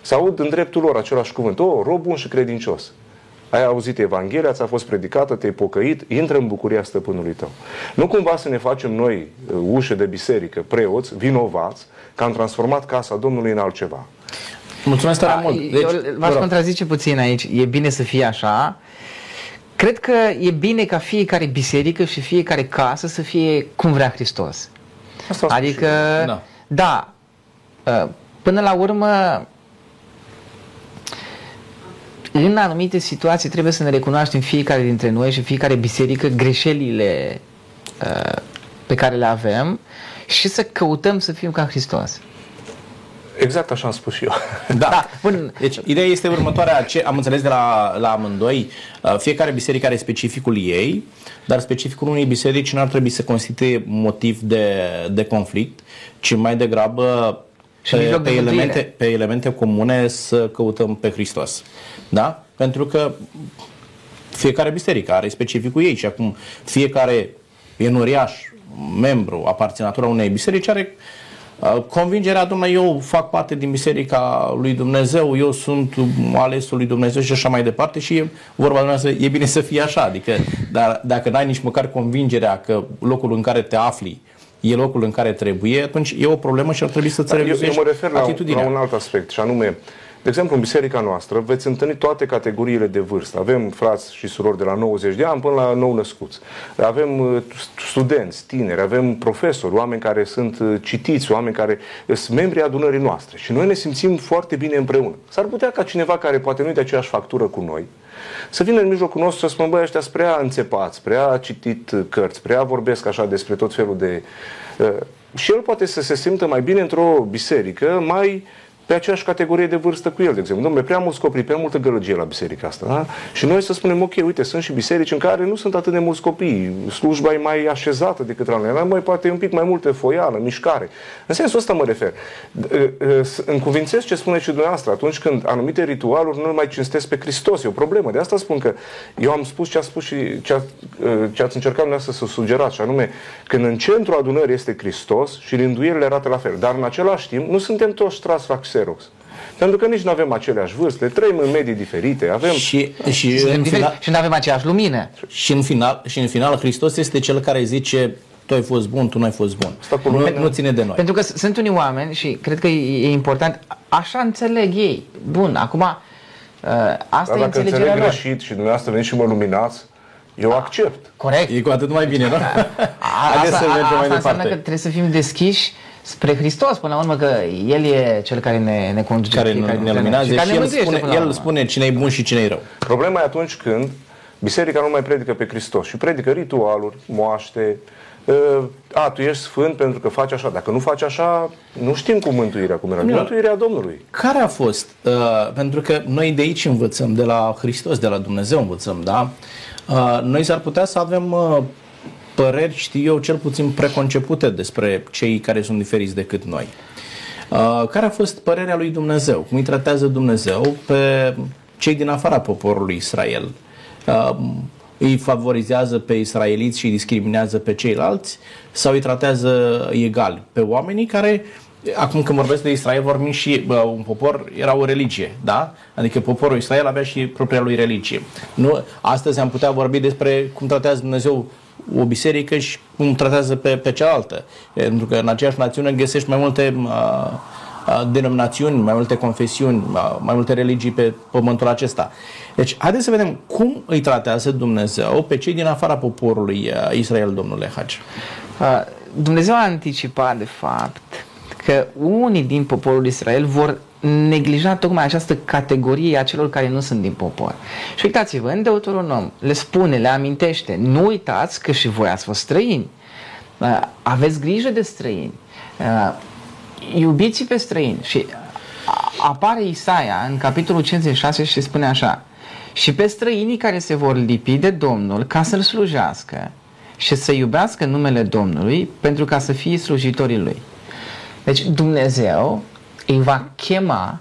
să aud în dreptul lor același cuvânt. O, rob bun și credincios. Ai auzit Evanghelia, ți-a fost predicată, te-ai pocăit, intră în bucuria stăpânului tău. Nu cumva să ne facem noi uh, ușe de biserică, preoți, vinovați, că am transformat casa Domnului în altceva. Mulțumesc tare Da, mult. eu v-aș contrazice puțin aici. E bine să fie așa. Cred că e bine ca fiecare biserică și fiecare casă să fie cum vrea Hristos. Asta a spus Adică, și eu. Da. da, uh, până la urmă, în anumite situații trebuie să ne recunoaștem fiecare dintre noi și fiecare biserică greșelile uh, pe care le avem și să căutăm să fim ca Hristos. Exact așa am spus și eu. Da. Da, bun. Deci, ideea este următoarea, ce am înțeles de la, la amândoi, uh, fiecare biserică are specificul ei, dar specificul unei biserici nu ar trebui să constituie motiv de, de conflict, ci mai degrabă Și pe, mijloc de pe, mântuire. elemente, pe elemente comune să căutăm pe Hristos. Da? Pentru că fiecare biserică are specificul ei și acum fiecare enoriaș, membru, aparținător a unei biserici are uh, convingerea, domnule, eu fac parte din biserica lui Dumnezeu, eu sunt alesul lui Dumnezeu și așa mai departe și e vorba dumneavoastră, e bine să fie așa, adică dar dacă n-ai nici măcar convingerea că locul în care te afli e locul în care trebuie, atunci e o problemă și ar trebui să-ți Dar eu, eu revizuiești mă refer la, atitudinea. la un alt aspect, și anume, de exemplu, în biserica noastră veți întâlni toate categoriile de vârstă. Avem frați și surori de la 90 de ani până la nou născuți. Avem uh, studenți, tineri, avem profesori, oameni care sunt uh, citiți, oameni care sunt membri adunării noastre. Și noi ne simțim foarte bine împreună. S-ar putea ca cineva care poate nu e de aceeași factură cu noi, să vină în mijlocul nostru să spună, băi, ăștia sunt prea înțepați, prea citit uh, cărți, prea vorbesc așa despre tot felul de... Uh, și el poate să se simtă mai bine într-o biserică, mai pe aceeași categorie de vârstă cu el, de exemplu. Domnule, prea mulți copii, prea multă gălăgie la biserica asta. Da? Și noi să spunem, ok, uite, sunt și biserici în care nu sunt atât de mulți copii, slujba e mai așezată decât la noi, mai poate e un pic mai multă foială, mișcare. În sensul ăsta mă refer. Încuvințez ce spune și dumneavoastră, atunci când anumite ritualuri nu mai cinstesc pe Hristos, e o problemă. De asta spun că eu am spus ce a spus și ce, a, ce ați încercat dumneavoastră să sugerați, și anume, când în centru adunării este Hristos și rânduielile arată la fel, dar în același timp nu suntem toți tras la Xerox. Pentru că nici nu avem aceleași vârste, trăim în medii diferite, avem... Și, și, Suntem în diferiți final, și nu avem aceeași lumină. și, în final, și în final Hristos este cel care zice tu ai fost bun, tu nu ai fost bun. Asta cu Nu, lumea- nu ține de noi. Pentru că s- sunt unii oameni și cred că e, e important, așa înțeleg ei. Bun, acum uh, asta Dar e dacă înțelegerea înțeleg lor. greșit și dumneavoastră veniți și mă luminați, eu accept. Corect. E cu atât mai bine, da? A, Haideți asta, să mergem a, mai asta înseamnă că departe. trebuie să fim deschiși spre Hristos, până la urmă că El e cel care ne, ne conduce. Care fiecare ne dintre noi luminează și care și ne el mântuiește spune, până la el urmă. spune cine e bun și cine e rău. Problema e atunci când biserica nu mai predică pe Hristos și predică ritualuri, moaște, uh, a, tu ești sfânt pentru că faci așa. Dacă nu faci așa, nu știm cum mântuirea, cum era. Nu. Mântuirea Domnului. Care a fost? Uh, pentru că noi de aici învățăm, de la Hristos, de la Dumnezeu învățăm, da? Uh, noi s-ar putea să avem uh, păreri, știu eu, cel puțin preconcepute despre cei care sunt diferiți decât noi. Uh, care a fost părerea lui Dumnezeu? Cum îi tratează Dumnezeu pe cei din afara poporului Israel? Uh, îi favorizează pe israeliți și îi discriminează pe ceilalți sau îi tratează egal pe oamenii care Acum când vorbesc de Israel, vorbim și bă, un popor, era o religie, da? Adică poporul Israel avea și propria lui religie. Nu, astăzi am putea vorbi despre cum tratează Dumnezeu o biserică și cum tratează pe, pe cealaltă. Pentru că în aceeași națiune găsești mai multe uh, denominațiuni, mai multe confesiuni, mai multe religii pe pământul acesta. Deci, haideți să vedem cum îi tratează Dumnezeu pe cei din afara poporului Israel, domnule Hagi. Dumnezeu a anticipat, de fapt, că unii din poporul Israel vor neglija tocmai această categorie a celor care nu sunt din popor. Și uitați-vă, în Deuteronom le spune, le amintește, nu uitați că și voi ați fost străini. Uh, aveți grijă de străini. Uh, iubiți pe străini. Și apare Isaia în capitolul 56 și spune așa, și pe străinii care se vor lipi de Domnul ca să-L slujească și să iubească numele Domnului pentru ca să fie slujitorii Lui. Deci Dumnezeu îi va chema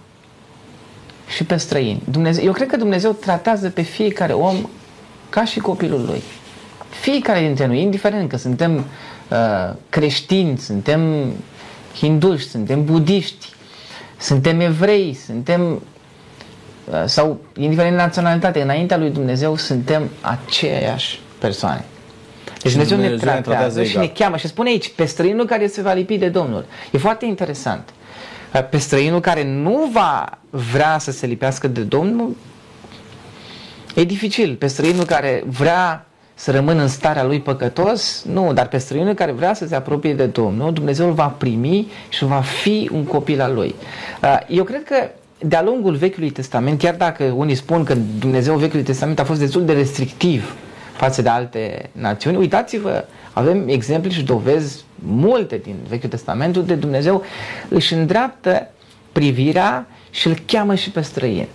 și pe străini. Dumnezeu, eu cred că Dumnezeu tratează pe fiecare om ca și copilul lui. Fiecare dintre noi, indiferent că suntem uh, creștini, suntem hinduși, suntem budiști, suntem evrei, suntem uh, sau indiferent de naționalitate, înaintea lui Dumnezeu suntem aceeași persoane. Deci Dumnezeu, Dumnezeu ne tratează, ne tratează și ne cheamă și spune aici, pe străinul care se va lipi de Domnul. E foarte interesant. Pe străinul care nu va vrea să se lipească de Domnul, e dificil. Pe străinul care vrea să rămână în starea lui păcătos, nu, dar pe străinul care vrea să se apropie de Domnul, Dumnezeu îl va primi și va fi un copil al lui. Eu cred că de-a lungul Vechiului Testament, chiar dacă unii spun că Dumnezeu Vechiului Testament a fost destul de restrictiv față de alte națiuni. Uitați-vă, avem exemple și dovezi multe din Vechiul Testament unde Dumnezeu își îndreaptă privirea și îl cheamă și pe străin.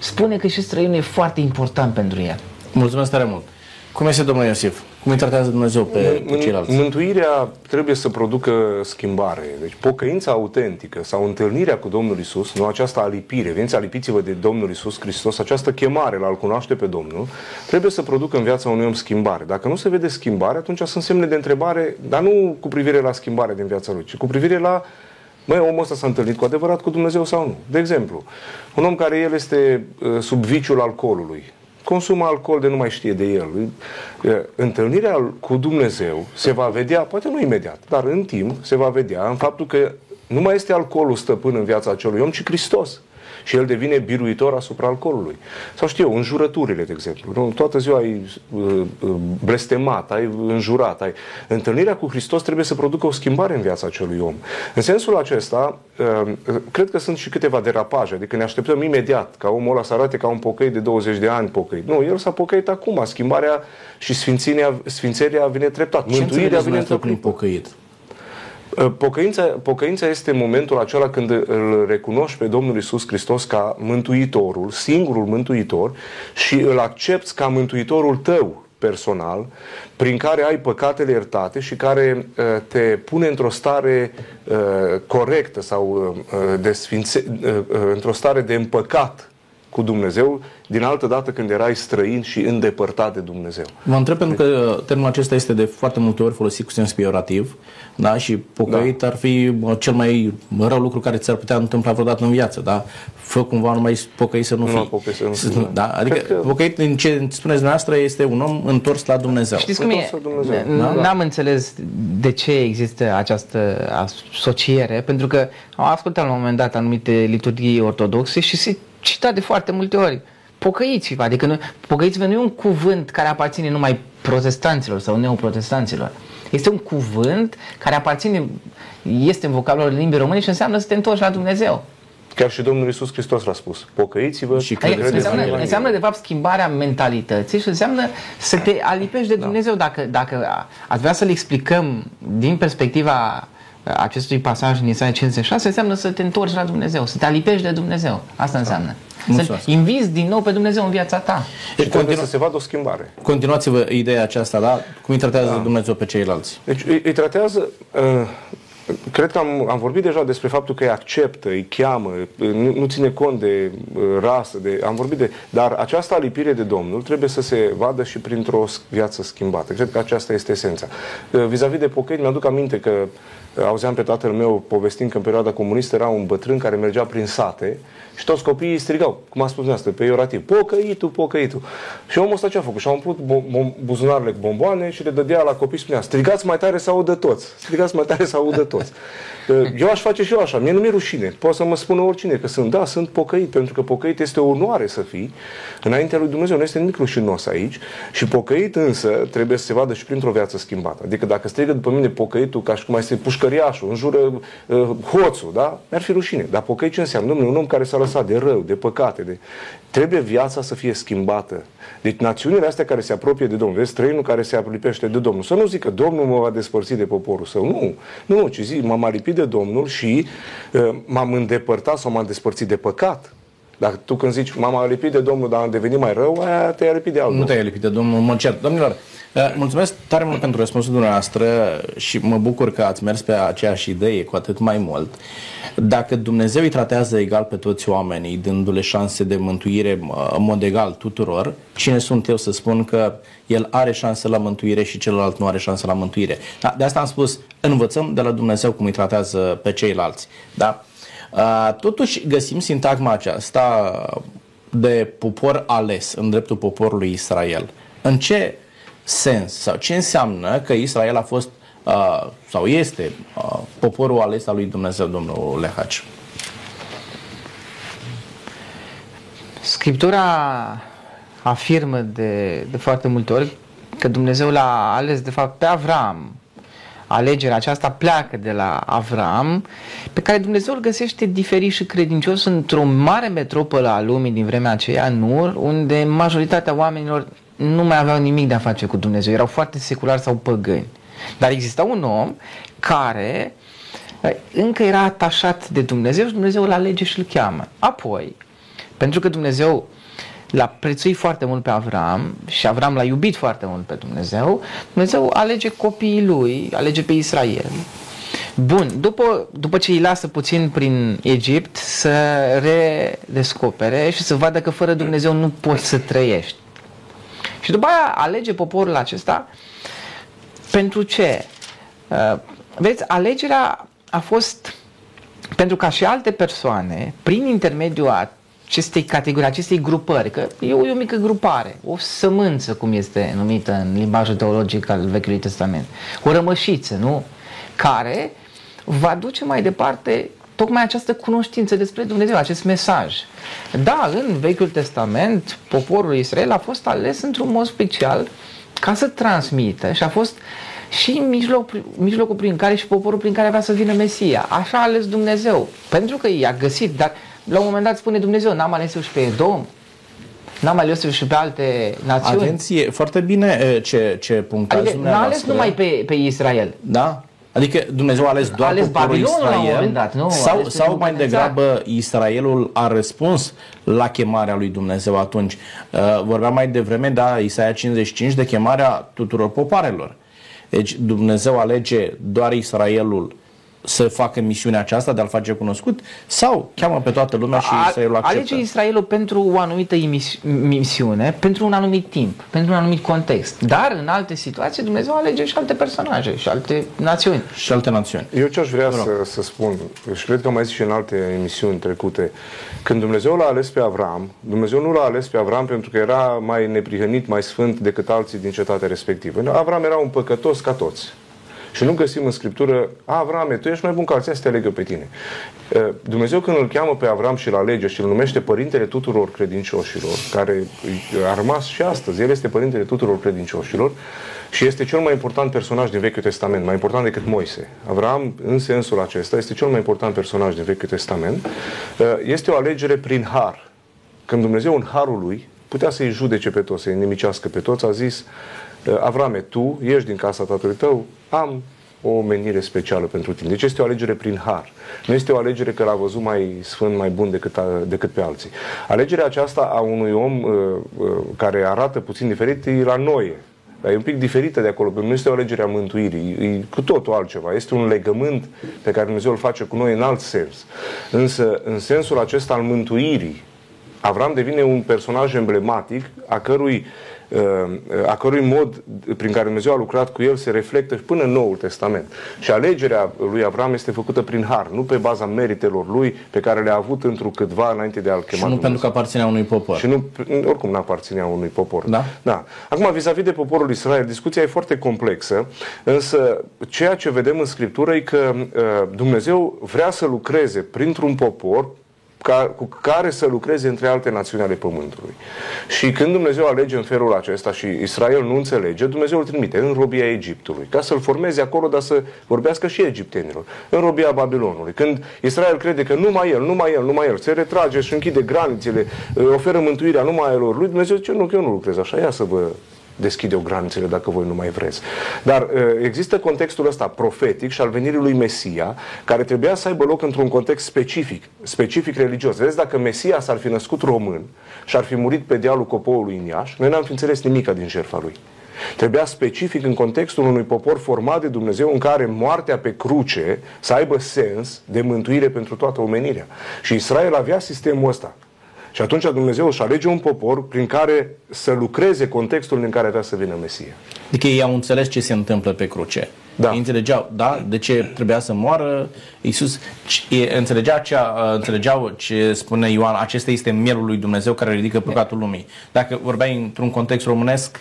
Spune că și străinul e foarte important pentru el. Mulțumesc tare mult! Cum este domnul Iosif? Cum îi tratează Dumnezeu pe, pe ceilalți? Mântuirea trebuie să producă schimbare. Deci pocăința autentică sau întâlnirea cu Domnul Isus, nu această alipire, veniți alipiți-vă de Domnul Isus Hristos, această chemare la a-L cunoaște pe Domnul, trebuie să producă în viața unui om schimbare. Dacă nu se vede schimbare, atunci sunt semne de întrebare, dar nu cu privire la schimbare din viața lui, ci cu privire la Măi, omul ăsta s-a întâlnit cu adevărat cu Dumnezeu sau nu? De exemplu, un om care el este uh, sub viciul alcoolului, consumă alcool de nu mai știe de el. Întâlnirea cu Dumnezeu se va vedea, poate nu imediat, dar în timp se va vedea în faptul că nu mai este alcoolul stăpân în viața acelui om, ci Hristos și el devine biruitor asupra alcoolului. Sau știu eu, înjurăturile, de exemplu. Nu? Toată ziua ai uh, uh, blestemat, ai înjurat. Ai... Întâlnirea cu Hristos trebuie să producă o schimbare în viața acelui om. În sensul acesta, uh, cred că sunt și câteva derapaje, adică ne așteptăm imediat ca omul ăla să arate ca un pocăit de 20 de ani pocăit. Nu, el s-a pocăit acum. Schimbarea și sfințenia vine treptat. Mântuirea vine treptat. pocăit? Ă, pocăința, pocăința este momentul acela când îl recunoști pe Domnul Isus Hristos ca mântuitorul, singurul mântuitor și îl accepti ca mântuitorul tău personal, prin care ai păcatele iertate și care uh, te pune într-o stare uh, corectă sau uh, de sfințe, într-o stare de împăcat cu Dumnezeu, din altă dată când erai străin și îndepărtat de Dumnezeu. Vă întreb pentru că termenul acesta este de foarte multe ori folosit cu sens peiorativ da? și pocăit da. ar fi cel mai rău lucru care ți-ar putea întâmpla vreodată în viață. Da? Fă cumva numai pocăit să nu, nu fii. Pocăit să nu fii. Da? Adică că... pocăit, din ce spuneți dumneavoastră, este un om întors la Dumnezeu. Știți cum e? Da? N-am înțeles de ce există această asociere, pentru că am ascultat la un moment dat anumite liturghii ortodoxe și se citat de foarte multe ori. Pocăiți-vă, adică nu, pocăiți-vă nu e un cuvânt care aparține numai protestanților sau neoprotestanților. Este un cuvânt care aparține, este în vocabulul limbii române și înseamnă să te întorci la Dumnezeu. Chiar și Domnul Iisus Hristos l-a spus. Pocăiți-vă și adică înseamnă, înseamnă, de fapt, schimbarea mentalității și înseamnă să te alipești de da. Dumnezeu. Da. Dacă, dacă ați vrea să-l explicăm din perspectiva acestui pasaj din Isaia 56 înseamnă să te întorci la Dumnezeu, să te alipești de Dumnezeu. Asta înseamnă. Mulțumesc. Să invizi din nou pe Dumnezeu în viața ta. Și continu- să se vadă o schimbare. Continuați-vă ideea aceasta, da? Cum îi tratează da. Dumnezeu pe ceilalți? Deci îi, îi tratează... Uh, cred că am, am vorbit deja despre faptul că îi acceptă, îi cheamă, nu, nu ține cont de uh, rasă, de, am vorbit de... Dar această alipire de Domnul trebuie să se vadă și printr-o viață schimbată. Cred că aceasta este esența. Uh, vis-a-vis de pocăini, mi-aduc aminte că auzeam pe tatăl meu povestind că în perioada comunistă era un bătrân care mergea prin sate și toți copiii strigau, cum a spus dumneavoastră, pe iorativ, pocăitul, pocăitul. Și omul ăsta ce a făcut? Și-a umplut buzunarele cu bomboane și le dădea la copii și spunea, strigați mai tare să audă toți, strigați mai tare să audă toți. Eu aș face și eu așa. Mie nu mi-e rușine. Poate să mă spună oricine că sunt. Da, sunt pocăit, pentru că pocăit este o onoare să fii înaintea lui Dumnezeu. Nu este nimic rușinos aici. Și pocăit însă trebuie să se vadă și printr-o viață schimbată. Adică dacă strigă după mine pocăitul ca și cum mai este pușcăriașul, înjură uh, hoțul, da? Mi-ar fi rușine. Dar pocăit ce înseamnă? Domnule, un om care s-a lăsat de rău, de păcate, de... trebuie viața să fie schimbată. Deci națiunile astea care se apropie de Domnul, vezi, străinul care se aplipește de Domnul, să nu zică Domnul mă va despărți de poporul său. Nu, nu, ci zi, m-am alipit de Domnul și uh, m-am îndepărtat sau m-am despărțit de păcat. Dacă tu când zici, m-am alipit de Domnul, dar am devenit mai rău, aia te-ai alipit de altul. Nu te-ai alipit de Domnul, mă cer. Domnilor, uh, mulțumesc tare mult pentru răspunsul dumneavoastră și mă bucur că ați mers pe aceeași idee, cu atât mai mult. Dacă Dumnezeu îi tratează egal pe toți oamenii, dându-le șanse de mântuire uh, în mod egal tuturor, cine sunt eu să spun că el are șanse la mântuire și celălalt nu are șanse la mântuire? Da, de asta am spus, învățăm de la Dumnezeu cum îi tratează pe ceilalți. Da? Uh, totuși găsim sintagma aceasta de popor ales în dreptul poporului Israel. În ce sens sau ce înseamnă că Israel a fost uh, sau este uh, poporul ales al lui Dumnezeu, domnul Lehaci? Scriptura afirmă de, de foarte multe ori că Dumnezeu l-a ales de fapt pe Avram. Alegerea aceasta pleacă de la Avram, pe care Dumnezeu îl găsește diferit și credincios într-o mare metropolă a lumii din vremea aceea, Nur, unde majoritatea oamenilor nu mai aveau nimic de a face cu Dumnezeu, erau foarte seculari sau păgâni. Dar exista un om care eh, încă era atașat de Dumnezeu și Dumnezeu îl alege și îl cheamă. Apoi, pentru că Dumnezeu l-a prețuit foarte mult pe Avram și Avram l-a iubit foarte mult pe Dumnezeu, Dumnezeu alege copiii lui, alege pe Israel. Bun, după, după ce îi lasă puțin prin Egipt să redescopere și să vadă că fără Dumnezeu nu poți să trăiești. Și după aia alege poporul acesta pentru ce? Uh, vezi, alegerea a fost pentru ca și alte persoane, prin intermediul acestei categorii, acestei grupări, că e o, e o mică grupare, o sămânță, cum este numită în limbajul teologic al Vechiului Testament, o rămășiță, nu? Care va duce mai departe tocmai această cunoștință despre Dumnezeu, acest mesaj. Da, în Vechiul Testament, poporul Israel a fost ales într-un mod special ca să transmită și a fost și mijloc, mijlocul prin care și poporul prin care avea să vină Mesia. Așa a ales Dumnezeu. Pentru că i-a găsit, dar la un moment dat spune Dumnezeu, n-am ales eu și pe Edom, N-am ales eu și pe alte națiuni. Atenție, foarte bine ce, ce punctați adică n-a ales numai pe, pe Israel. Da? Adică Dumnezeu a ales doar a ales poporul Israel? La un moment dat, nu? Sau, sau mai degrabă Israelul a răspuns la chemarea lui Dumnezeu atunci. Uh, vorbeam mai devreme, da, Isaia 55, de chemarea tuturor popoarelor. Deci Dumnezeu alege doar Israelul să facă misiunea aceasta de a-l face cunoscut sau cheamă pe toată lumea și Israelul acceptă? Alege Israelul pentru o anumită misiune, pentru un anumit timp, pentru un anumit context. Dar în alte situații Dumnezeu alege și alte personaje și alte națiuni. Și alte națiuni. Eu ce aș vrea să, să spun, și cred că am mai zis și în alte emisiuni trecute, când Dumnezeu l-a ales pe Avram, Dumnezeu nu l-a ales pe Avram pentru că era mai neprihănit, mai sfânt decât alții din cetatea respectivă. Avram era un păcătos ca toți. Și nu găsim în Scriptură, Avrame, tu ești mai bun ca alții, să te alegă pe tine. Dumnezeu când îl cheamă pe Avram și îl alege și îl numește Părintele tuturor credincioșilor, care a rămas și astăzi, el este Părintele tuturor credincioșilor și este cel mai important personaj din Vechiul Testament, mai important decât Moise. Avram, în sensul acesta, este cel mai important personaj din Vechiul Testament. Este o alegere prin har. Când Dumnezeu în harul lui putea să-i judece pe toți, să-i nimicească pe toți, a zis, Avrame, tu ești din casa tatălui tău, am o menire specială pentru tine. Deci este o alegere prin har. Nu este o alegere că l-a văzut mai sfânt, mai bun decât, a, decât pe alții. Alegerea aceasta a unui om uh, uh, care arată puțin diferit e la noi. Dar e un pic diferită de acolo, pentru că nu este o alegere a mântuirii, e cu totul altceva. Este un legământ pe care Dumnezeu îl face cu noi în alt sens. Însă, în sensul acesta al mântuirii, Avram devine un personaj emblematic a cărui a cărui mod prin care Dumnezeu a lucrat cu el se reflectă până în Noul Testament. Și alegerea lui Avram este făcută prin har, nu pe baza meritelor lui pe care le-a avut întrucâtva înainte de a-l chema Și nu pentru că aparținea unui popor. Și nu, oricum nu aparținea unui popor. Da? da. Acum, vis-a-vis de poporul Israel, discuția e foarte complexă, însă ceea ce vedem în Scriptură e că uh, Dumnezeu vrea să lucreze printr-un popor ca, cu care să lucreze între alte națiuni ale Pământului. Și când Dumnezeu alege în felul acesta și Israel nu înțelege, Dumnezeu îl trimite în robia Egiptului, ca să-l formeze acolo, dar să vorbească și egiptenilor, în robia Babilonului. Când Israel crede că numai el, numai el, numai el, se retrage și închide granițele, oferă mântuirea numai elor lui, Dumnezeu zice, nu, că eu nu lucrez așa, ia să vă deschide o granițele dacă voi nu mai vreți. Dar uh, există contextul ăsta profetic și al venirii lui Mesia, care trebuia să aibă loc într-un context specific, specific religios. Vedeți, dacă Mesia s-ar fi născut român și ar fi murit pe dealul copoului în Iași, noi n-am fi înțeles nimica din jertfa lui. Trebuia specific în contextul unui popor format de Dumnezeu în care moartea pe cruce să aibă sens de mântuire pentru toată omenirea. Și Israel avea sistemul ăsta. Și atunci Dumnezeu își alege un popor prin care să lucreze contextul în care vrea să vină Mesia. Adică ei au înțeles ce se întâmplă pe cruce. Da. Ei înțelegeau, da, de ce trebuia să moară Iisus. Înțelegea ce, înțelegeau ce spune Ioan, acesta este mielul lui Dumnezeu care ridică păcatul lumii. Dacă vorbeai într-un context românesc,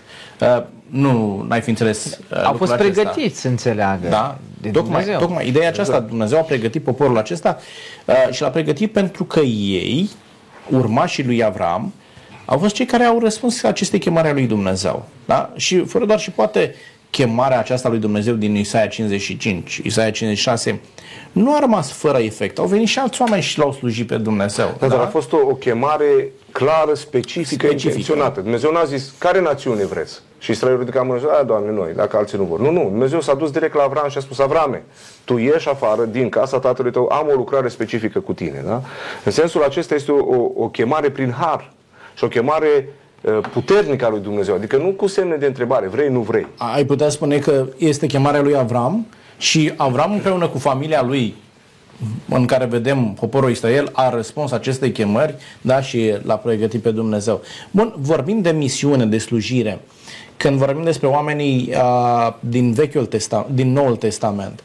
nu ai fi înțeles Au fost pregătiți să înțeleagă da? de tocmai, Dumnezeu. Tocmai, ideea aceasta, exact. Dumnezeu a pregătit poporul acesta și l-a pregătit pentru că ei urmașii lui Avram, au fost cei care au răspuns aceste chemare a lui Dumnezeu. Da? Și fără doar și poate chemarea aceasta lui Dumnezeu din Isaia 55, Isaia 56, nu a rămas fără efect. Au venit și alți oameni și l-au slujit pe Dumnezeu. Da, da? dar a fost o, o chemare clară, specifică, specifică, intenționată. Dumnezeu n-a zis, care națiune vreți? Și Israelul ridica mâna și a, Doamne, noi, dacă alții nu vor. Nu, nu, Dumnezeu s-a dus direct la Avram și a spus, Avrame, tu ieși afară din casa tatălui tău, am o lucrare specifică cu tine. Da? În sensul acesta este o, o, o chemare prin har și o chemare uh, puternică a lui Dumnezeu. Adică nu cu semne de întrebare, vrei, nu vrei. Ai putea spune că este chemarea lui Avram și Avram împreună cu familia lui în care vedem poporul Israel a răspuns acestei chemări da, și l-a pregătit pe Dumnezeu. Bun, vorbim de misiune, de slujire. Când vorbim despre oamenii uh, din Vechiul Testament, din Noul Testament,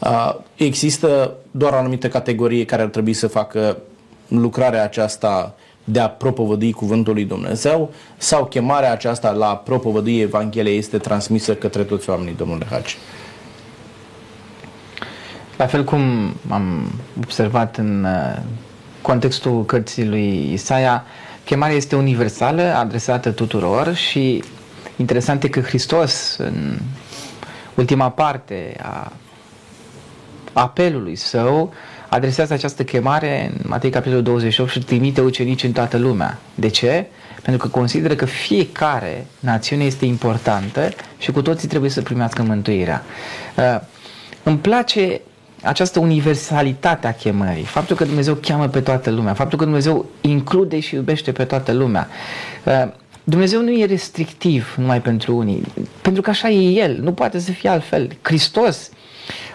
uh, există doar o anumită categorie care ar trebui să facă lucrarea aceasta de a propovădui cuvântul lui Dumnezeu sau chemarea aceasta la propovădui Evanghelia este transmisă către toți oamenii, domnule Haci? La fel cum am observat în uh, contextul cărții lui Isaia, chemarea este universală, adresată tuturor și interesant e că Hristos în ultima parte a apelului său adresează această chemare în Matei capitolul 28 și trimite ucenici în toată lumea. De ce? Pentru că consideră că fiecare națiune este importantă și cu toții trebuie să primească mântuirea. Uh, îmi place această universalitate a chemării, faptul că Dumnezeu cheamă pe toată lumea, faptul că Dumnezeu include și iubește pe toată lumea. Uh, Dumnezeu nu e restrictiv numai pentru unii, pentru că așa e El, nu poate să fie altfel. Hristos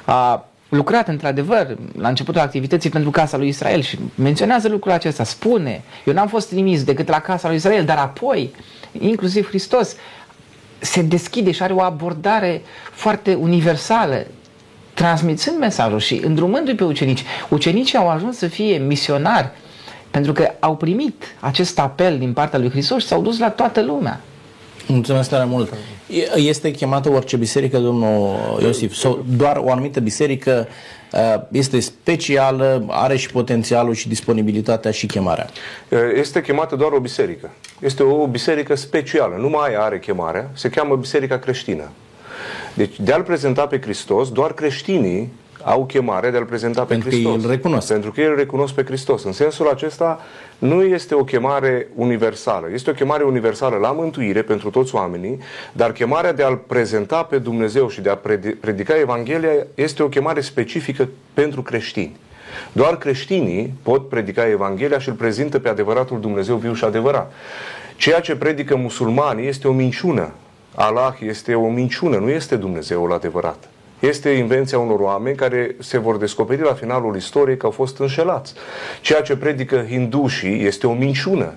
a lucrat într-adevăr la începutul activității pentru casa lui Israel și menționează lucrul acesta, spune, eu n-am fost trimis decât la casa lui Israel, dar apoi, inclusiv Hristos, se deschide și are o abordare foarte universală transmițând mesajul și îndrumându-i pe ucenici. Ucenicii au ajuns să fie misionari pentru că au primit acest apel din partea lui Hristos și s-au dus la toată lumea. Mulțumesc tare mult. Este chemată orice biserică, domnul Iosif, sau doar o anumită biserică uh, este specială, are și potențialul și disponibilitatea și chemarea? Uh, este chemată doar o biserică. Este o biserică specială, nu mai are chemarea, se cheamă Biserica Creștină. Deci de a-L prezenta pe Hristos, doar creștinii au chemare de a-L prezenta pe Pentru Hristos. Că îl recunosc. Pentru că ei îl recunosc pe Hristos. În sensul acesta nu este o chemare universală. Este o chemare universală la mântuire pentru toți oamenii, dar chemarea de a-L prezenta pe Dumnezeu și de a predica Evanghelia este o chemare specifică pentru creștini. Doar creștinii pot predica Evanghelia și îl prezintă pe adevăratul Dumnezeu viu și adevărat. Ceea ce predică musulmanii este o minciună Allah este o minciună, nu este Dumnezeul adevărat. Este invenția unor oameni care se vor descoperi la finalul istoriei că au fost înșelați. Ceea ce predică hindușii este o minciună.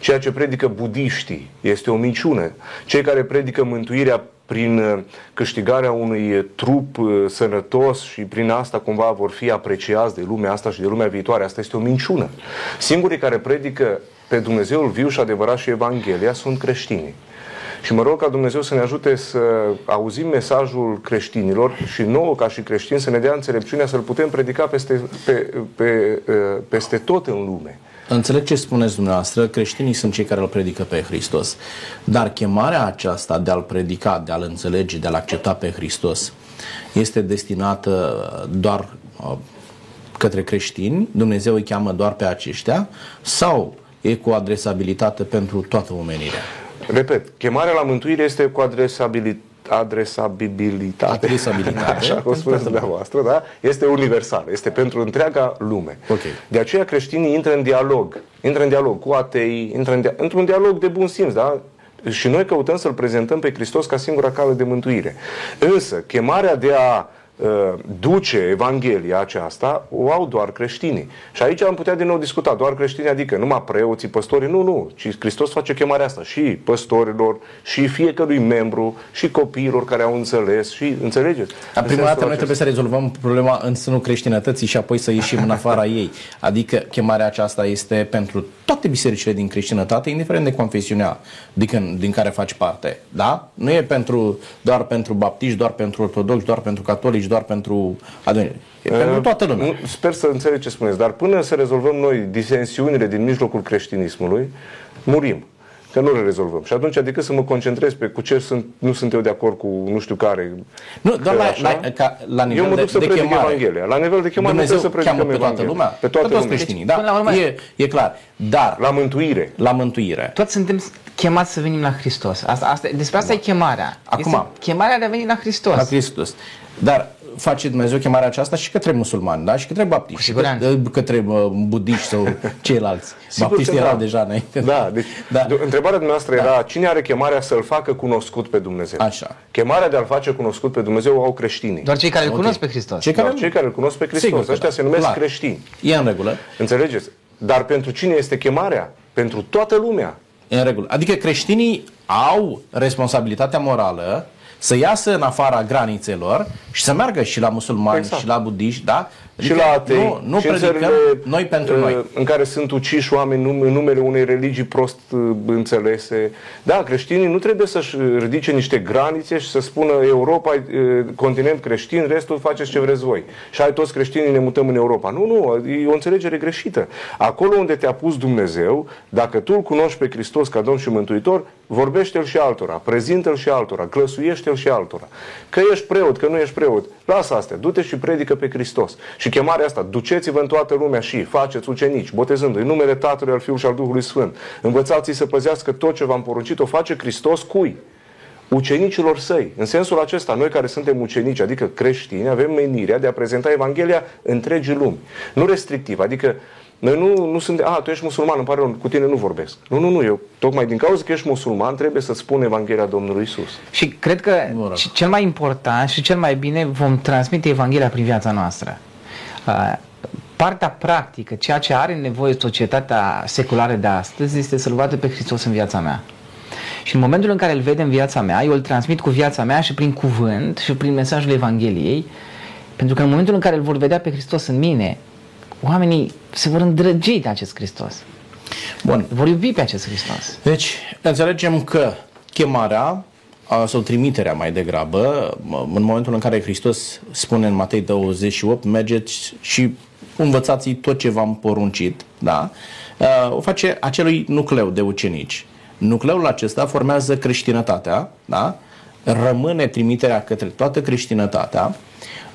Ceea ce predică budiștii este o minciună. Cei care predică mântuirea prin uh, câștigarea unui trup uh, sănătos și prin asta cumva vor fi apreciați de lumea asta și de lumea viitoare. Asta este o minciună. Singurii care predică pe Dumnezeul viu și adevărat și Evanghelia sunt creștinii. Și mă rog ca Dumnezeu să ne ajute să auzim mesajul creștinilor și nouă ca și creștini să ne dea înțelepciunea să-l putem predica peste, pe, pe, peste tot în lume. Înțeleg ce spuneți dumneavoastră, creștinii sunt cei care îl predică pe Hristos. Dar chemarea aceasta de a-l predica, de a-l înțelege, de a-l accepta pe Hristos, este destinată doar uh, către creștini, Dumnezeu îi cheamă doar pe aceștia, sau e cu adresabilitate pentru toată omenirea? Repet, chemarea la mântuire este cu adresabilitate adresabilitate, adresabilitate așa cum spuneți dumneavoastră, da? este universal, este pentru întreaga lume. Okay. De aceea creștinii intră în dialog, intră în dialog cu atei, intră în dia- într-un dialog de bun simț, da? Și noi căutăm să-L prezentăm pe Hristos ca singura cale de mântuire. Însă, chemarea de a Uh, duce Evanghelia aceasta o au doar creștinii. Și aici am putea din nou discuta, doar creștinii, adică numai preoții, păstorii, nu, nu, ci Hristos face chemarea asta și păstorilor, și fiecărui membru, și copiilor care au înțeles, și înțelegeți? A prima dată noi trebuie să rezolvăm problema în sânul creștinătății și apoi să ieșim în afara ei. Adică chemarea aceasta este pentru toate bisericile din creștinătate, indiferent de confesiunea din, din care faci parte. Da? Nu e pentru, doar pentru baptiști, doar pentru ortodoxi, doar pentru catolici, doar pentru adunare. E uh, pentru toată lumea. Sper să înțeleg ce spuneți, dar până să rezolvăm noi disensiunile din mijlocul creștinismului, murim că nu le rezolvăm. Și atunci, adică să mă concentrez pe cu ce sunt, nu sunt eu de acord cu nu știu care. Nu, doar la, așa, la, ca, la nivel eu mă duc de, să de predic chemare. Evanghelia. La nivel de chemare Dumnezeu să predicăm cheamă pe toată Evanghelia. lumea, pe toată pe toți lumea. creștinii, Deci, da? până la urmă- e, e clar. Dar, La mântuire. la mântuire, Toți suntem chemați să venim la Hristos. Asta, asta, despre asta e chemarea. Acum. Este chemarea de a veni la Hristos. la Hristos. Dar face Dumnezeu chemarea aceasta și către musulmani, da? Și către baptiști, și siguranță. către, către uh, budiști sau ceilalți. Sigur Baptiștii că erau da. deja înainte. Da, deci Da. da. întrebarea dumneavoastră era cine are chemarea să-L facă cunoscut pe Dumnezeu? Așa. Chemarea de a-L face cunoscut pe Dumnezeu o au creștinii. Doar cei care îl Ok. cunosc pe Hristos. Cei care, Doar cei care îl cunosc pe Hristos. Sigur că Ăștia da. se numesc Clar. creștini. E în regulă. Înțelegeți? Dar pentru cine este chemarea? Pentru toată lumea. E în regulă. Adică creștinii au responsabilitatea morală să iasă în afara granițelor și să meargă și la musulmani Exact. și la budiști, da? și la atei, Nu, nu și în predicăm țările, noi pentru uh, noi. În care sunt uciși oameni num- în numele unei religii prost uh, înțelese. Da, creștinii nu trebuie să-și ridice niște granițe și să spună Europa e uh, continent creștin, restul faceți ce vreți voi. Și ai toți creștinii ne mutăm în Europa. Nu, nu, e o înțelegere greșită. Acolo unde te-a pus Dumnezeu, dacă tu îl cunoști pe Hristos ca Domn și Mântuitor, vorbește-l și altora, prezintă-l și altora, glăsuiește-l și altora. Că ești preot, că nu ești preot, lasă astea, du-te și predică pe Hristos. Și chemarea asta, duceți-vă în toată lumea și faceți ucenici, botezându-i în numele Tatălui, al Fiului și al Duhului Sfânt. Învățați-i să păzească tot ce v-am poruncit, o face Hristos cui? Ucenicilor săi. În sensul acesta, noi care suntem ucenici, adică creștini, avem menirea de a prezenta Evanghelia întregii lumi. Nu restrictiv, adică noi nu, nu suntem, a, tu ești musulman, îmi pare rău, cu tine nu vorbesc. Nu, nu, nu, eu, tocmai din cauza că ești musulman, trebuie să spun Evanghelia Domnului Isus. Și cred că Mă rog. c- cel mai important și cel mai bine vom transmite Evanghelia prin viața noastră. Uh, Partea practică, ceea ce are nevoie societatea seculară de astăzi, este să-L vadă pe Hristos în viața mea. Și în momentul în care îl vede în viața mea, eu îl transmit cu viața mea și prin cuvânt și prin mesajul Evangheliei, pentru că în momentul în care îl vor vedea pe Hristos în mine, oamenii se vor îndrăgi de acest Hristos. Bun. Vor iubi pe acest Hristos. Deci, înțelegem că chemarea a- sau trimiterea mai degrabă, m- în momentul în care Hristos spune în Matei 28, mergeți și învățați tot ce v-am poruncit, da? Uh, o face acelui nucleu de ucenici. Nucleul acesta formează creștinătatea, da? Rămâne trimiterea către toată creștinătatea,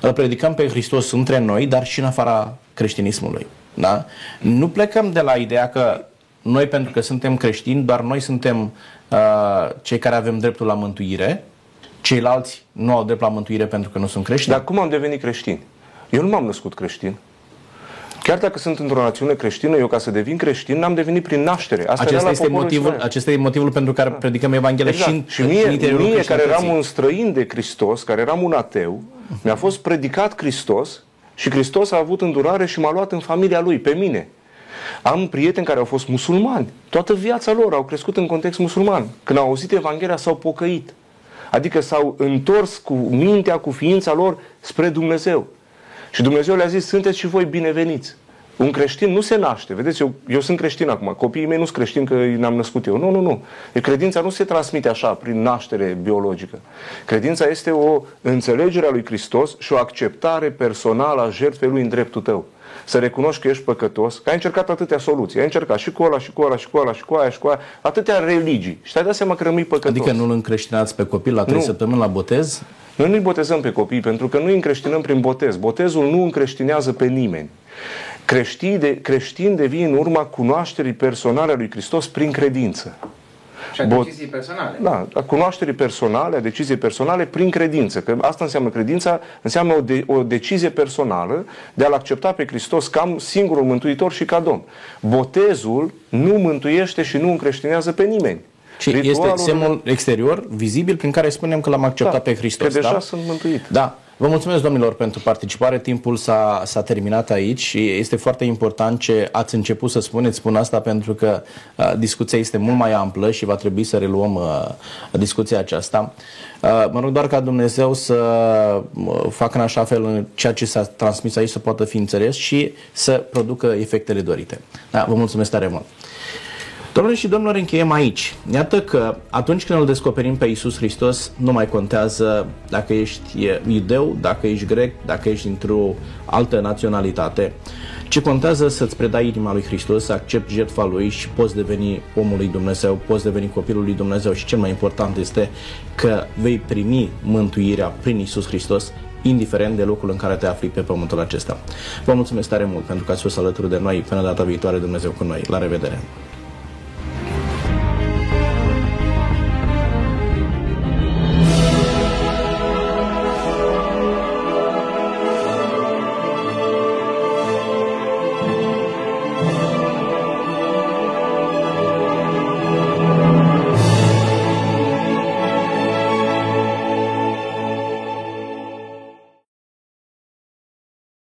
îl predicăm pe Hristos între noi, dar și în afara creștinismului. Da? Nu plecăm de la ideea că noi, pentru că suntem creștini, doar noi suntem uh, cei care avem dreptul la mântuire, ceilalți nu au drept la mântuire pentru că nu sunt creștini. Dar cum am devenit creștin? Eu nu m-am născut creștin. Chiar dacă sunt într-o națiune creștină, eu ca să devin creștin n-am devenit prin naștere. Asta era acesta, la este poporul motivul, Israel. acesta este motivul pentru care predicăm Evanghelia Exact. și în, și în mie, interiorul mie care eram creștinătății. un străin de Hristos, care eram un ateu, mi-a fost predicat Hristos și Hristos a avut îndurare și m-a luat în familia lui, pe mine. Am prieteni care au fost musulmani. Toată viața lor au crescut în context musulman. Când au auzit Evanghelia s-au pocăit. Adică s-au întors cu mintea, cu ființa lor spre Dumnezeu. Și Dumnezeu le-a zis, sunteți și voi bineveniți. Un creștin nu se naște. Vedeți, eu, eu sunt creștin acum. Copiii mei nu sunt creștini că ne-am născut eu. Nu, nu, nu. E credința nu se transmite așa, prin naștere biologică. Credința este o înțelegere a lui Hristos și o acceptare personală a jertfei lui în dreptul tău. Să recunoști că ești păcătos, că ai încercat atâtea soluții. Ai încercat și cu ăla, și cu ăla, și cu ăla, și cu aia, și cu aia, atâtea religii. Și te-ai dat seama că rămâi păcătos. Adică nu îl încreștinați pe copil la trei Nu. săptămâni la botez? Noi nu-i botezăm pe copii pentru că nu îi încreștinăm prin botez. Botezul nu încreștinează pe nimeni. Creștini, de, creștini devii în urma cunoașterii personale a lui Hristos prin credință. Și a Bot- decizii personale. Da, a cunoașterii personale, a deciziei personale prin credință. Că asta înseamnă credința, înseamnă o, de, o decizie personală de a-L accepta pe Hristos ca singurul mântuitor și ca Domn. Botezul nu mântuiește și nu încreștinează pe nimeni. Și este Ritualul- semnul exterior, vizibil, prin care spunem că l-am acceptat Da, pe Hristos. că deja da? sunt mântuit. Da. Vă mulțumesc, domnilor, pentru participare. Timpul s-a, s-a terminat aici și este foarte important ce ați început să spuneți. Spun asta pentru că uh, discuția este mult mai amplă și va trebui să reluăm uh, discuția aceasta. Uh, mă rog doar ca Dumnezeu să uh, facă în așa fel în ceea ce s-a transmis aici să poată fi înțeles și să producă efectele dorite. Da, vă mulțumesc tare mult. Domnule și domnilor, încheiem aici. Iată că atunci când îl descoperim pe Isus Hristos, nu mai contează dacă ești iudeu, dacă ești grec, dacă ești dintr-o altă naționalitate, ci contează să-ți predai inima lui Hristos, să accepti jertfa lui și poți deveni omul lui Dumnezeu, poți deveni copilul lui Dumnezeu și cel mai important este că vei primi mântuirea prin Isus Hristos indiferent de locul în care te afli pe pământul acesta. Vă mulțumesc tare mult pentru că ați fost alături de noi. Până data viitoare, Dumnezeu cu noi. La revedere!